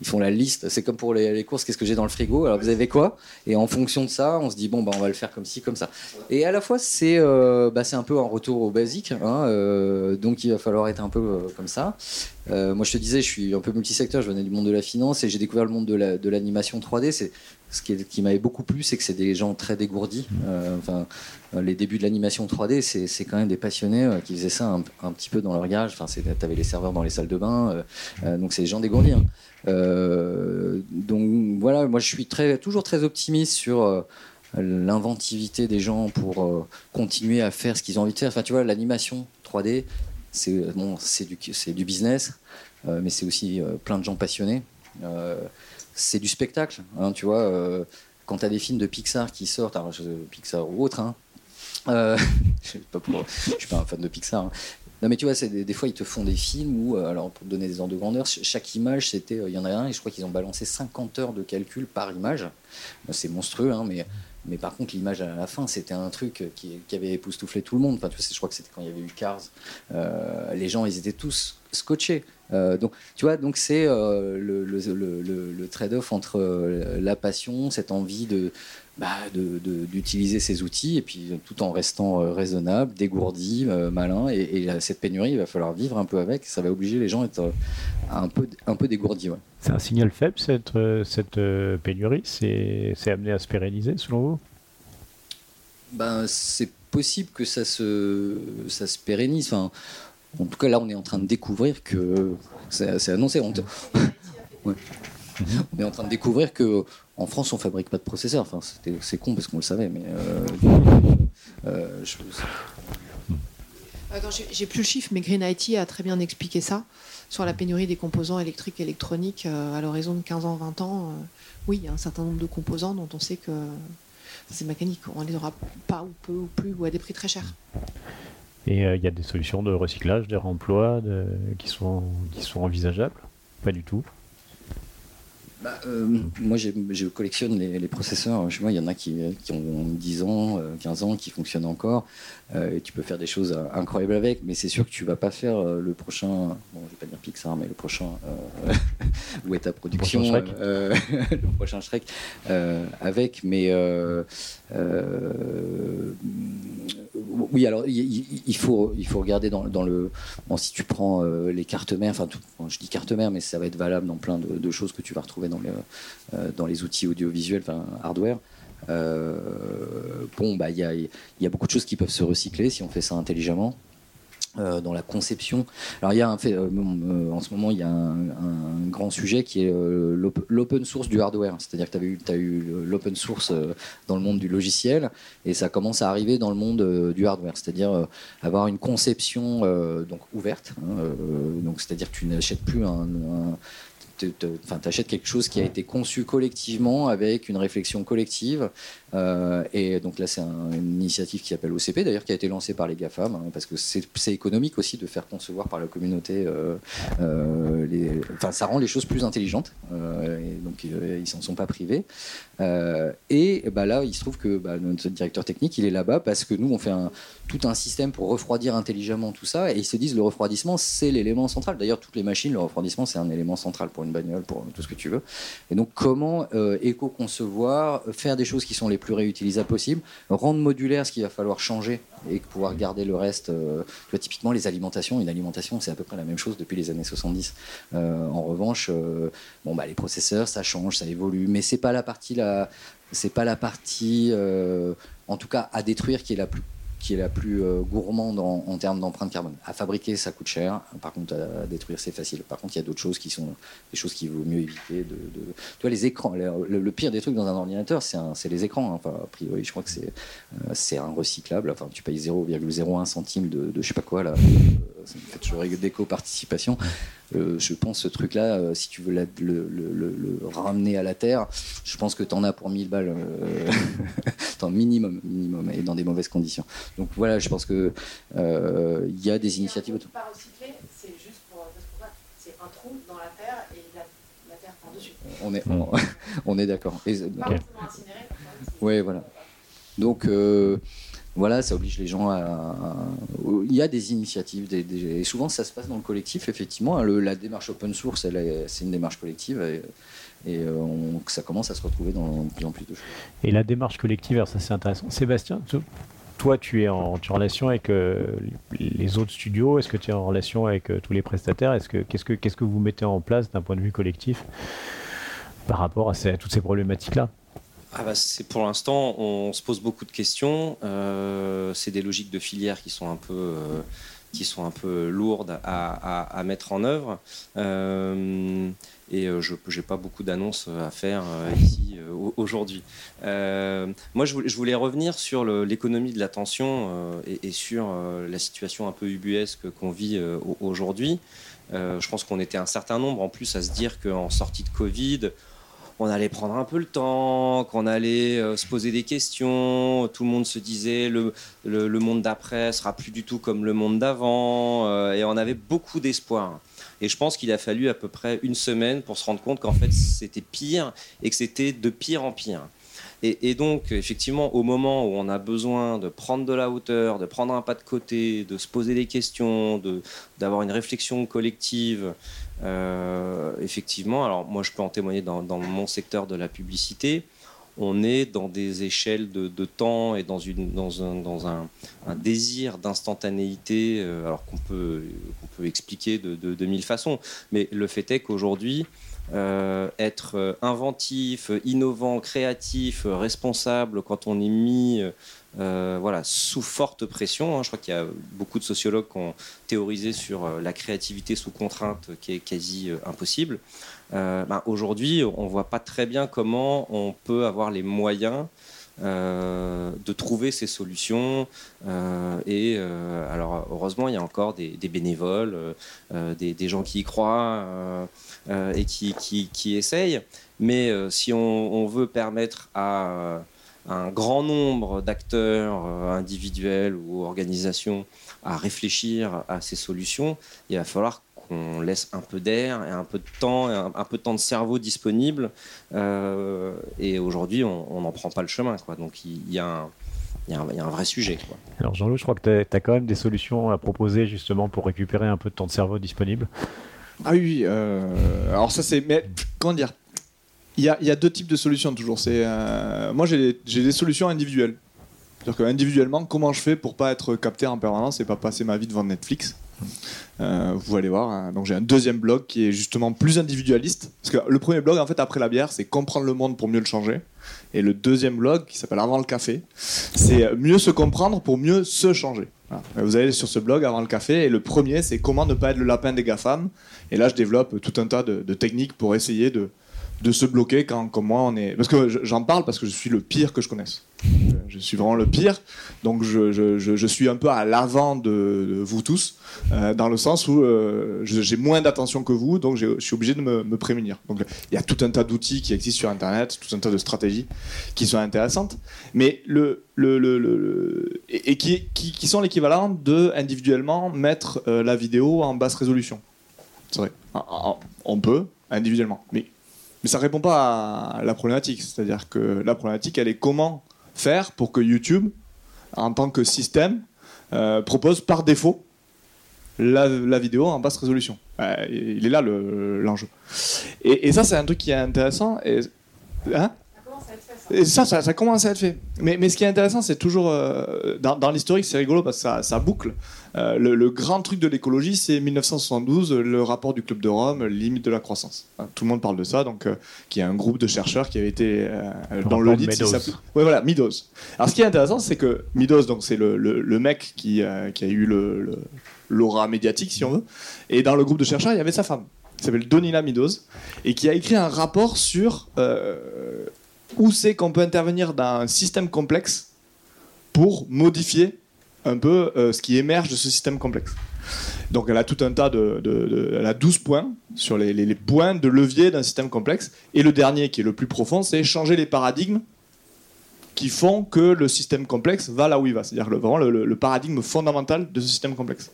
ils font la liste. C'est comme pour les, courses, qu'est-ce que j'ai dans le frigo? Alors vous avez quoi? Et en fonction de ça, on se dit bon bah on va le faire comme ci, comme ça. Et à la fois c'est euh, bah, un peu un retour au basique, hein, euh, donc il va falloir être un peu euh, comme ça. moi je te disais, je suis un peu multisecteur, je venais du monde de la finance et j'ai découvert le monde de l'animation 3D. C'est ce qui, qui m'avait beaucoup plu, c'est que c'est des gens très dégourdis. enfin, les débuts de l'animation 3D, c'est quand même des passionnés qui faisaient ça un, petit peu dans leur garage. Enfin, t'avais les serveurs dans les salles de bain, donc c'est des gens dégourdis. Hein. Euh, donc voilà, moi je suis toujours très optimiste sur euh, l'inventivité des gens pour euh, continuer à faire ce qu'ils ont envie de faire. Enfin, tu vois, l'animation 3D, c'est du, business, mais c'est aussi plein de gens passionnés. c'est du spectacle, hein, tu vois. quand tu as des films de Pixar qui sortent, alors, Pixar ou autre, hein, je ne suis pas un fan de Pixar, hein, non, mais tu vois, des, fois, ils te font des films où, euh, alors pour te donner des ordres de grandeur, chaque image, c'était, euh, il y en a un, et je crois qu'ils ont balancé 50 heures de calcul par image. C'est monstrueux, hein, mais, mais par contre, l'image à la fin, c'était un truc qui, avait époustouflé tout le monde. Enfin, tu vois, je crois que c'était quand il y avait eu Cars. Euh, les gens, ils étaient tous scotchés. donc, tu vois, donc c'est le trade-off entre la passion, cette envie de, bah, d'utiliser ces outils et puis tout en restant euh, raisonnable, dégourdi, euh, malin. Et, cette pénurie, il va falloir vivre un peu avec. Ça va obliger les gens à être euh, un peu, un peu dégourdis. C'est un signal faible cette, cette pénurie C'est amené à se pérenniser selon vous? Ben, C'est possible que ça se, ça se pérennise. Enfin, en tout cas, là, on est en train de découvrir que. C'est annoncé. On, ouais. on est en train de découvrir que en France, on fabrique pas de processeurs. Enfin, c'est con parce qu'on le savait, mais. Euh, euh, J'ai plus le chiffre, mais Green IT a très bien expliqué ça sur la pénurie des composants électriques et électroniques euh, à l'horizon de 15 ans, 20 ans. oui, il y a un certain nombre de composants dont on sait que c'est mécanique. On les aura pas ou peu ou plus ou à des prix très chers. Et il y a des solutions de recyclage, de réemploi qui, sont, qui sont envisageables? Pas du tout. Bah, euh, moi, je collectionne les, processeurs. Chez moi, il y en a qui, ont 10 ans, 15 euh, ans, qui fonctionnent encore. Euh, et tu peux faire des choses incroyables avec, mais c'est sûr que tu vas pas faire le prochain, bon, je vais pas dire Pixar, mais le prochain, où est ta production, le prochain Shrek, avec. Mais oui, alors il, faut, il faut regarder dans, le. Si tu prends euh, les cartes mères, enfin, je dis cartes mères, mais ça va être valable dans plein de, choses que tu vas retrouver dans, euh, dans les outils audiovisuels, enfin, hardware. Euh, bon, bah, il y a, y a beaucoup de choses qui peuvent se recycler si on fait ça intelligemment. Euh, dans la conception. Alors il y a un fait, euh, euh, en ce moment il y a un, grand sujet qui est l'open source du hardware. C'est-à-dire que tu as eu, l'open source dans le monde du logiciel et ça commence à arriver dans le monde du hardware. C'est-à-dire avoir une conception donc ouverte. Hein, donc c'est-à-dire que tu n'achètes plus un tu achètes quelque chose qui a été conçu collectivement avec une réflexion collective. Euh, et donc là, c'est une initiative qui s'appelle OCP, d'ailleurs, qui a été lancée par les GAFAM, hein, parce que c'est économique aussi de faire concevoir par la communauté. Euh, euh, ça rend les choses plus intelligentes, donc ils s'en sont pas privés. et bah, là, il se trouve que bah, notre directeur technique, il est là-bas parce que nous, on fait tout un système pour refroidir intelligemment tout ça, et ils se disent le refroidissement, c'est l'élément central. D'ailleurs, toutes les machines, le refroidissement, c'est un élément central pour une bagnole, pour tout ce que tu veux. Et donc, comment éco-concevoir, faire des choses qui sont les plus réutilisables possibles, rendre modulaire ce qu'il va falloir changer et pouvoir garder le reste. Euh, typiquement, les alimentations, une alimentation, c'est à peu près la même chose depuis les années 70. Euh, en revanche, bon, bah, les processeurs, ça change, ça évolue, mais c'est pas la partie, la, c'est pas la partie, en tout cas, à détruire qui est la plus qui est la plus euh, gourmande en, termes d'empreinte carbone. À fabriquer, ça coûte cher. Par contre, à détruire, c'est facile. Par contre, il y a d'autres choses qui sont des choses qu'il vaut mieux éviter. De, Tu vois, les écrans. Le, pire des trucs dans un ordinateur, c'est les écrans. Hein. Enfin, a priori, je crois que c'est euh, un recyclable. Enfin, tu payes 0,01 centime de, de je sais pas quoi là. Euh, ça me fait toujours d'éco-participation. Euh, je pense ce truc-là, euh, si tu veux le, ramener à la terre, je pense que tu en as pour 1000 balles, euh, minimum, minimum, et dans des mauvaises conditions. Donc voilà, je pense que il y a des initiatives. Pas recycler, c'est juste pour, c'est un trou dans la terre et la, terre par-dessus. On est, on, est d'accord. Oui, voilà. Donc voilà, ça oblige les gens à. Il y a des initiatives, et souvent ça se passe dans le collectif, effectivement. la démarche open source, c'est une démarche collective, et, euh, ça commence à se retrouver dans de plus en plus de choses. Et la démarche collective, ça c'est intéressant. Sébastien, toi tu es en, relation avec euh, les autres studios, est-ce que tu es en relation avec euh, tous les prestataires? Est-ce que qu'est-ce que vous mettez en place d'un point de vue collectif par rapport à toutes ces problématiques-là? Ah bah, pour l'instant, on se pose beaucoup de questions. Euh, c'est des logiques de filière qui sont un peu, euh, qui sont un peu lourdes à, mettre en œuvre. Euh, et je n'ai pas beaucoup d'annonces à faire ici aujourd'hui. moi, je voulais, revenir sur l'économie de l'attention et, et, sur la situation un peu ubuesque qu'on vit aujourd'hui. je pense qu'on était un certain nombre en plus à se dire qu'en sortie de Covid, on allait prendre un peu le temps, qu'on allait euh, se poser des questions. Tout le monde se disait le, le, monde d'après sera plus du tout comme le monde d'avant. Euh, et on avait beaucoup d'espoir. Et je pense qu'il a fallu à peu près une semaine pour se rendre compte qu'en fait c'était pire et que c'était de pire en pire. Et, donc, effectivement, au moment où on a besoin de prendre de la hauteur, de prendre un pas de côté, de se poser des questions, d'avoir une réflexion collective, effectivement, alors moi je peux en témoigner dans, mon secteur de la publicité, on est dans des échelles de, temps et dans, une, dans, un, dans un, désir d'instantanéité, euh, alors qu'on peut, peut expliquer de, de, mille façons. Mais le fait est qu'aujourd'hui, euh, être inventif, innovant, créatif, responsable quand on est mis euh, voilà, sous forte pression. Hein. Je crois qu'il y a beaucoup de sociologues qui ont théorisé sur euh, la créativité sous contrainte qui est quasi euh, impossible. Ben, aujourd'hui, on ne voit pas très bien comment on peut avoir les moyens de trouver ces solutions. et alors, heureusement, il y a encore des, bénévoles, des, gens qui y croient et qui, qui, essayent. Mais si on, veut permettre à un grand nombre d'acteurs euh, individuels ou organisations à réfléchir à ces solutions, il va falloir qu'on laisse un peu d'air et un peu de temps, et un, peu de temps de cerveau disponible. Euh, et aujourd'hui, on n'en prend pas le chemin. Quoi. Donc il y, a un, il, y a un, vrai sujet. Alors Jean-Loup, je crois que tu as, quand même des solutions à proposer justement pour récupérer un peu de temps de cerveau disponible. Ah oui, euh, alors ça c'est... Mais comment dire il y, a, deux types de solutions toujours. C'est, euh, moi, j'ai des, solutions individuelles. C'est-à-dire que individuellement, comment je fais pour pas être capté en permanence et pas passer ma vie devant Netflix? Euh, Vous allez voir. Hein. Donc j'ai un deuxième blog qui est justement plus individualiste. Parce que le premier blog, en fait, après la bière, c'est comprendre le monde pour mieux le changer. Et le deuxième blog, qui s'appelle Avant le café, c'est mieux se comprendre pour mieux se changer. Vous allez sur ce blog avant le café et le premier c'est comment ne pas être le lapin des GAFAM. Et là je développe tout un tas de techniques pour essayer de, de se bloquer quand, comme moi, on est. Parce que j'en parle parce que je suis le pire que je connaisse. Je suis vraiment le pire. Donc je, suis un peu à l'avant de, vous tous, euh, dans le sens où euh, j'ai moins d'attention que vous, donc je suis obligé de me, prémunir. Donc il y a tout un tas d'outils qui existent sur Internet, tout un tas de stratégies qui sont intéressantes, mais le, et, qui, qui, sont l'équivalent de individuellement mettre euh, la vidéo en basse résolution. C'est vrai. On peut individuellement, mais mais ça répond pas à la problématique. C'est-à-dire que la problématique, elle est comment faire pour que YouTube, en tant que système, euh, propose par défaut la, vidéo en basse résolution. Euh, il est là l'enjeu. et, ça, c'est un truc qui est intéressant. Et, hein? Et ça, ça, ça, commence à être fait. Mais, mais ce qui est intéressant, c'est toujours. Euh, dans, dans l'historique, c'est rigolo parce que ça, ça boucle. Euh, le, le grand truc de l'écologie, c'est 1972, le rapport du Club de Rome, limite de la croissance. Hein, tout le monde parle de ça, donc, euh, qui est un groupe de chercheurs qui avait été euh, dans le lit. Oui, voilà, Meadows. Alors, ce qui est intéressant, c'est que Meadows, donc, c'est le, le, le mec qui, qui a eu l'aura médiatique, si on veut. Et dans le groupe de chercheurs, il y avait sa femme, qui s'appelle Donila Meadows, et qui a écrit un rapport sur où c'est qu'on peut intervenir dans un système complexe pour modifier un peu euh, ce qui émerge de ce système complexe. Donc elle a tout un tas de, elle a 12 points sur les, points de levier d'un système complexe. Et le dernier, qui est le plus profond, c'est changer les paradigmes qui font que le système complexe va là où il va. C'est-à-dire vraiment le paradigme fondamental de ce système complexe.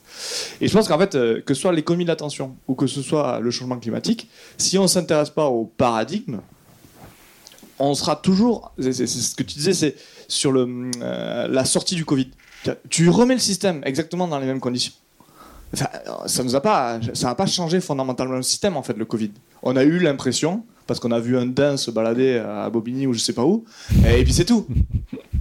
Et je pense qu'en fait, euh, que ce soit l'économie de l'attention ou que ce soit le changement climatique, si on ne s'intéresse pas au paradigme, on sera toujours. C'est ce que tu disais, c'est sur euh, la sortie du Covid. Tu remets le système exactement dans les mêmes conditions. Ça nous a pas, ça n'a pas changé fondamentalement le système en fait le Covid. On a eu l'impression parce qu'on a vu un dain se balader à Bobigny ou je sais pas où, et puis c'est tout.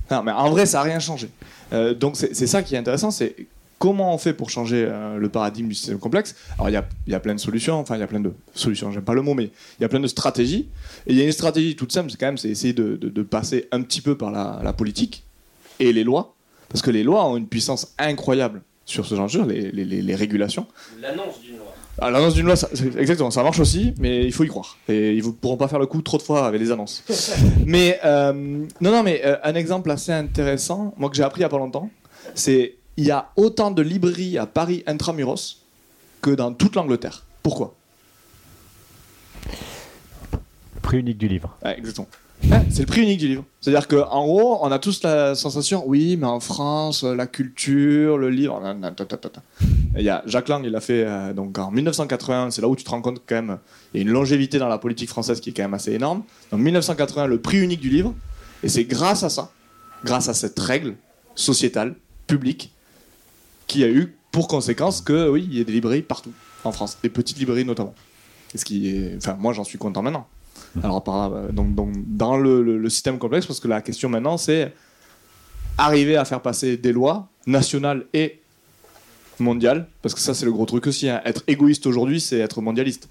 Non, mais en vrai, ça n'a rien changé. Euh, donc c'est ça qui est intéressant, c'est comment on fait pour changer euh, le paradigme du système complexe. Alors il y a, y a plein de solutions, enfin il y a plein de solutions, j'aime pas le mot, mais il y a plein de stratégies. Et il y a une stratégie toute simple, c'est quand même c'est essayer de, de- de passer un petit peu par la, la politique et les lois, parce que les lois ont une puissance incroyable sur ce genre de choses, les, les- les- les régulations. L'annonce d'une loi. Ah, L'annonce d'une loi, ça- exactement, ça marche aussi, mais il faut y croire. Et ils ne pourront pas faire le coup trop de fois avec les annonces. mais euh, non, non, mais euh, un exemple assez intéressant, moi que j'ai appris il y a pas longtemps, c'est il y a autant de librairies à Paris intramuros que dans toute l'Angleterre. Pourquoi? Prix unique du livre. Ouais, exactement. Ouais, c'est le prix unique du livre. C'est-à-dire qu'en gros, on a tous la sensation, oui, mais en France, la culture, le livre. nan, nan, ta, ta, ta, ta. Et Il y a Jacques Lang, il l'a fait euh, donc en 1981. C'est là où tu te rends compte quand même, il y a une longévité dans la politique française qui est quand même assez énorme. En 1981, le prix unique du livre. Et c'est grâce à ça, grâce à cette règle sociétale, publique, qui a eu pour conséquence que, oui, il y ait des librairies partout en France, des petites librairies notamment. Et ce qui est, enfin, moi, j'en suis content maintenant. Alors, par, euh, donc, donc, dans le, le- le système complexe, parce que la question maintenant, c'est arriver à faire passer des lois nationales et mondiales, parce que ça, c'est le gros truc aussi. hein. Être égoïste aujourd'hui, c'est être mondialiste.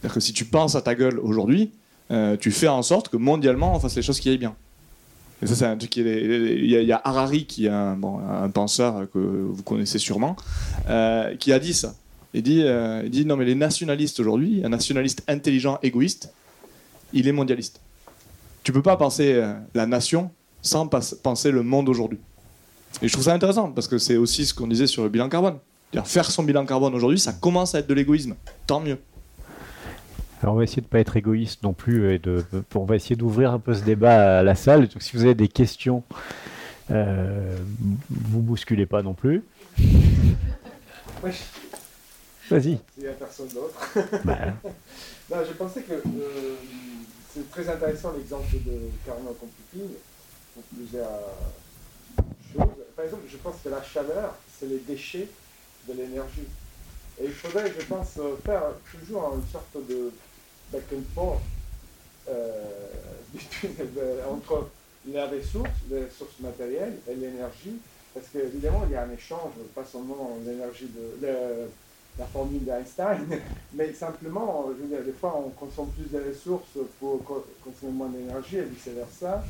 C'est-à-dire que si tu penses à ta gueule aujourd'hui, euh, tu fais en sorte que mondialement, on fasse les choses qui aillent bien. Il y, a- Harari, qui est un, penseur que vous connaissez sûrement, euh, qui a dit ça. Il dit, euh, il dit non, mais les nationalistes aujourd'hui, un nationaliste intelligent, égoïste, il est mondialiste. Tu peux pas penser euh, la nation sans penser le monde aujourd'hui. Et je trouve ça intéressant parce que c'est aussi ce qu'on disait sur le bilan carbone. C'est-à-dire, Faire son bilan carbone aujourd'hui, ça commence à être de l'égoïsme. Tant mieux. Alors on va essayer de pas être égoïste non plus et de, on va essayer d'ouvrir un peu ce débat à la salle. Donc si vous avez des questions, euh, vous bousculez pas non plus. Vas-y. N'y a personne d'autre. Bah, Non, je pensais que euh, c'est très intéressant l'exemple de Carnot Computing pour plusieurs choses. Par exemple, je pense que la chaleur, c'est les déchets de l'énergie. Et il faudrait, je pense, faire toujours une sorte de back and forth euh, between- entre les ressources, les ressources matérielles et l'énergie. Parce qu'évidemment, il y a un échange, pas seulement l'énergie de la formule d'Einstein, mais simplement, je veux dire, des fois, on consomme plus de ressources pour co- consommer moins d'énergie et vice-versa.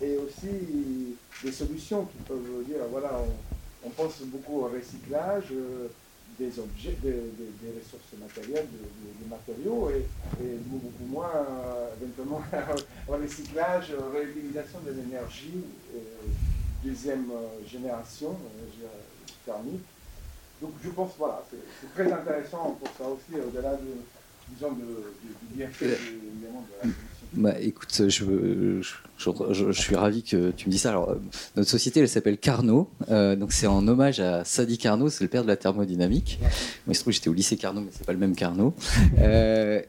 Et aussi des solutions qui peuvent dire, voilà, on, on pense beaucoup au recyclage euh, des objets, des, des- des ressources matérielles, des, matériaux, et, et beaucoup moins, euh, éventuellement, au recyclage, euh, réutilisation de l'énergie, euh, deuxième génération thermique. Donc je pense, voilà, c'est très intéressant pour ça aussi, au-delà de, disons, de, de- du bienfait, évidemment, de la solution. Bah, écoute, je, je, je- je- je suis ravi que tu me dis ça. Alors, euh, notre société, elle s'appelle Carnot. Euh, donc, c'est en hommage à Sadi Carnot, c'est le père de la thermodynamique. Moi, il se trouve que j'étais au lycée Carnot, mais c'est pas le même Carnot. Euh,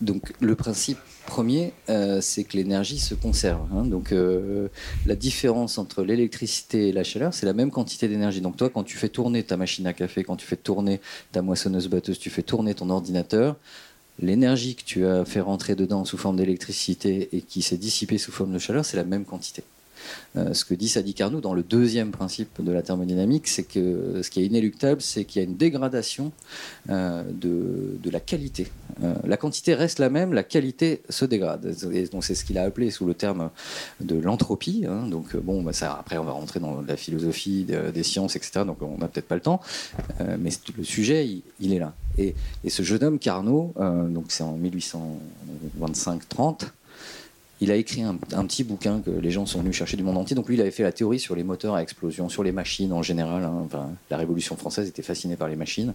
donc, le principe premier, euh, c'est que l'énergie se conserve. hein. Donc, la différence entre l'électricité et la chaleur, c'est la même quantité d'énergie. Donc, toi, quand tu fais tourner ta machine à café, quand tu fais tourner ta moissonneuse-batteuse, tu fais tourner ton ordinateur, l'énergie que tu as fait rentrer dedans sous forme d'électricité et qui s'est dissipée sous forme de chaleur, c'est la même quantité. Euh, ce que dit Sadi Carnot dans le deuxième principe de la thermodynamique, c'est que ce qui est inéluctable, c'est qu'il y a une dégradation euh, de, la qualité. Euh, la quantité reste la même, la qualité se dégrade. Donc c'est ce qu'il a appelé sous le terme de l'entropie. Hein. donc bon, bah, après on va rentrer dans la philosophie des sciences, etc. Donc on n'a peut-être pas le temps, mais le sujet, il, est là. Et, et, ce jeune homme Carnot, donc c'est en 1825-30 il a écrit un, petit bouquin que les gens sont venus chercher du monde entier. Donc lui, il avait fait la théorie sur les moteurs à explosion, sur les machines en général. Hein. la Révolution française était fascinée par les machines.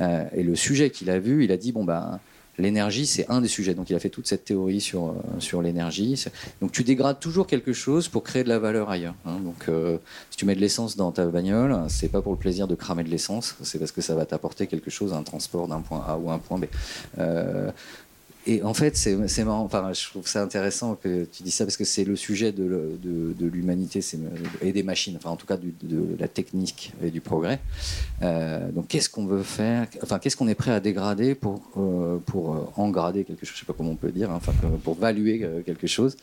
Euh, et le sujet qu'il a vu, il a dit bon bah l'énergie, c'est un des sujets. Donc il a fait toute cette théorie sur, euh, sur l'énergie. Donc tu dégrades toujours quelque chose pour créer de la valeur ailleurs. Hein. Donc euh, si tu mets de l'essence dans ta bagnole, c'est pas pour le plaisir de cramer de l'essence, c'est parce que ça va t'apporter quelque chose, un transport d'un point A ou un point B et en fait, c'est marrant. Enfin, je trouve ça intéressant que tu dis ça parce que c'est le sujet de, de, l'humanité et des machines, enfin, en tout cas de la technique et du progrès. Euh, donc, qu'est-ce qu'on veut faire? Enfin, qu'est-ce qu'on est prêt à dégrader pour, euh, pour euh, engrader quelque chose? Je sais pas comment on peut dire. Hein, enfin, pour valuer quelque chose.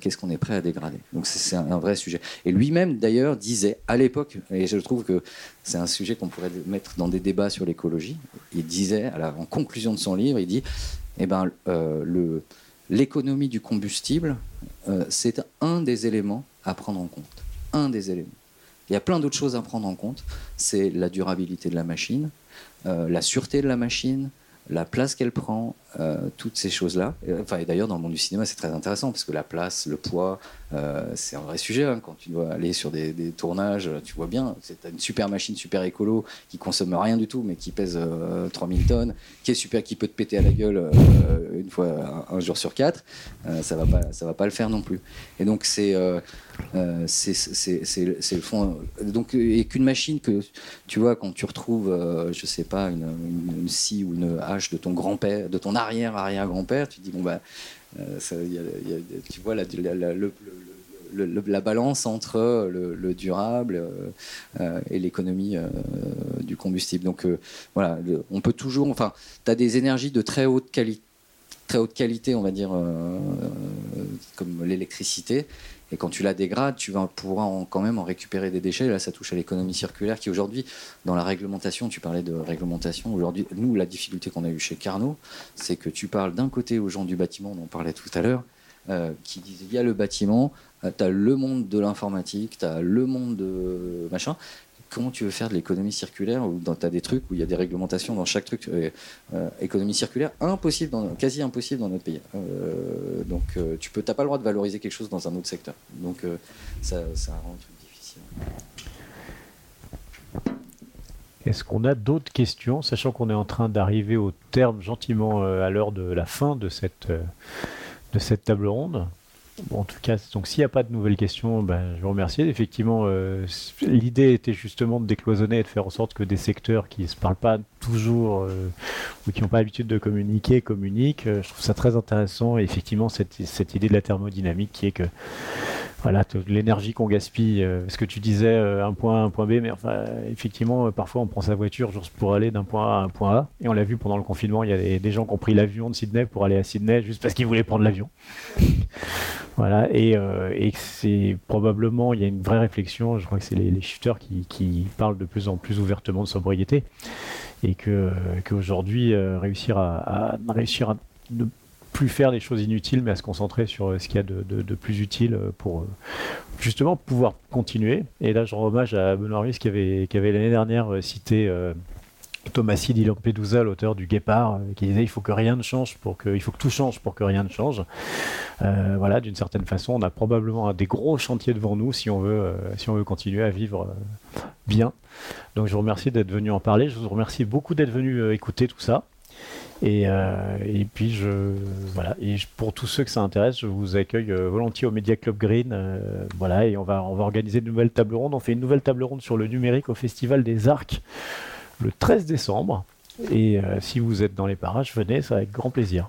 qu'est-ce qu'on est prêt à dégrader? Donc, c'est un, vrai sujet. Et lui-même, d'ailleurs, disait à l'époque, et je trouve que c'est un sujet qu'on pourrait mettre dans des débats sur l'écologie. Il disait, alors, en conclusion de son livre, il dit eh ben, euh, l'économie du combustible, euh, c'est un des éléments à prendre en compte. Il y a plein d'autres choses à prendre en compte. C'est la durabilité de la machine, euh, la sûreté de la machine, la place qu'elle prend, toutes ces choses-là. Enfin, et d'ailleurs, dans le monde du cinéma, c'est très intéressant parce que la place, le poids, euh, c'est un vrai sujet. Hein. Quand tu dois aller sur des, tournages, tu vois bien, c'est une super machine, super écolo, qui consomme rien du tout, mais qui pèse 3000 euh, tonnes, qui est super, qui peut te péter à la gueule une fois, un, jour sur quatre. ça va pas, ça va pas le faire non plus. Et donc, c'est c'est le fond. Donc, et qu'une machine que tu vois, quand tu retrouves, je sais pas, une, une, scie ou une hache de ton grand-père, de ton arrière arrière grand-père, tu dis bon bah tu vois la, la, balance entre le, durable euh, euh, et l'économie euh, du combustible. Donc voilà, on peut toujours, enfin, tu as des énergies de très haute qualité très haute qualité, on va dire, comme l'électricité, et quand tu la dégrades, tu vas pouvoir quand même en récupérer des déchets. Là, ça touche à l'économie circulaire qui aujourd'hui, dans la réglementation, tu parlais de réglementation. Aujourd'hui, nous, la difficulté qu'on a eue chez Carnot, c'est que tu parles d'un côté aux gens du bâtiment, on en parlait tout à l'heure, euh, qui disent il y a le bâtiment, euh, tu as le monde de l'informatique, tu as le monde de machin, comment tu veux faire de l'économie circulaire ou tu as des trucs où il y a des réglementations dans chaque truc euh, euh, économie circulaire impossible dans, quasi impossible dans notre pays. Euh, donc tu peux t'as pas le droit de valoriser quelque chose dans un autre secteur. Donc ça, ça rend le truc difficile. Est-ce qu'on a d'autres questions, sachant qu'on est en train d'arriver au terme gentiment à l'heure de la fin de cette, de cette table ronde? En tout cas, donc s'il n'y a pas de nouvelles questions, ben, je vous remercie. Effectivement, euh, l'idée était justement de décloisonner et de faire en sorte que des secteurs qui ne se parlent pas toujours euh, ou qui n'ont pas l'habitude de communiquer communiquent. Euh, je trouve ça très intéressant. Et effectivement, cette, cette idée de la thermodynamique qui est que voilà, l'énergie qu'on gaspille, euh, ce que tu disais, euh, un point A, un point B, mais effectivement, euh, parfois on prend sa voiture juste pour aller d'un point A à un point A, et on l'a vu pendant le confinement, il y a des, gens qui ont pris l'avion de Sydney pour aller à Sydney juste parce qu'ils voulaient prendre l'avion. voilà, et, c'est probablement, il y a une vraie réflexion, je crois que c'est les, shifters qui, parlent de plus en plus ouvertement de sobriété, et qu'aujourd'hui, réussir à, à réussir à plus faire des choses inutiles, mais à se concentrer sur euh, ce qu'il y a de, plus utile euh, pour euh, justement pouvoir continuer. Et là, je rends hommage à Benoît Ruiz qui avait, qui avait l'année dernière cité Thomas Di Lampedusa, l'auteur du Guépard, qui disait il faut que rien ne change pour que, il faut que tout change pour que rien ne change. voilà, d'une certaine façon, on a probablement des gros chantiers devant nous si on veut, si on veut continuer à vivre bien. Donc je vous remercie d'être venu en parler. Je vous remercie beaucoup d'être venu écouter tout ça. Euh, et, puis, je, voilà. Et pour tous ceux que ça intéresse, je vous accueille euh, volontiers au Media Club Green. Euh, voilà, et on va, on va organiser une nouvelle table ronde. On fait une nouvelle table ronde sur le numérique au Festival des Arcs le 13 décembre. Et si vous êtes dans les parages, venez, ça avec grand plaisir.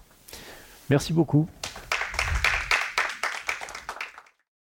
Merci beaucoup.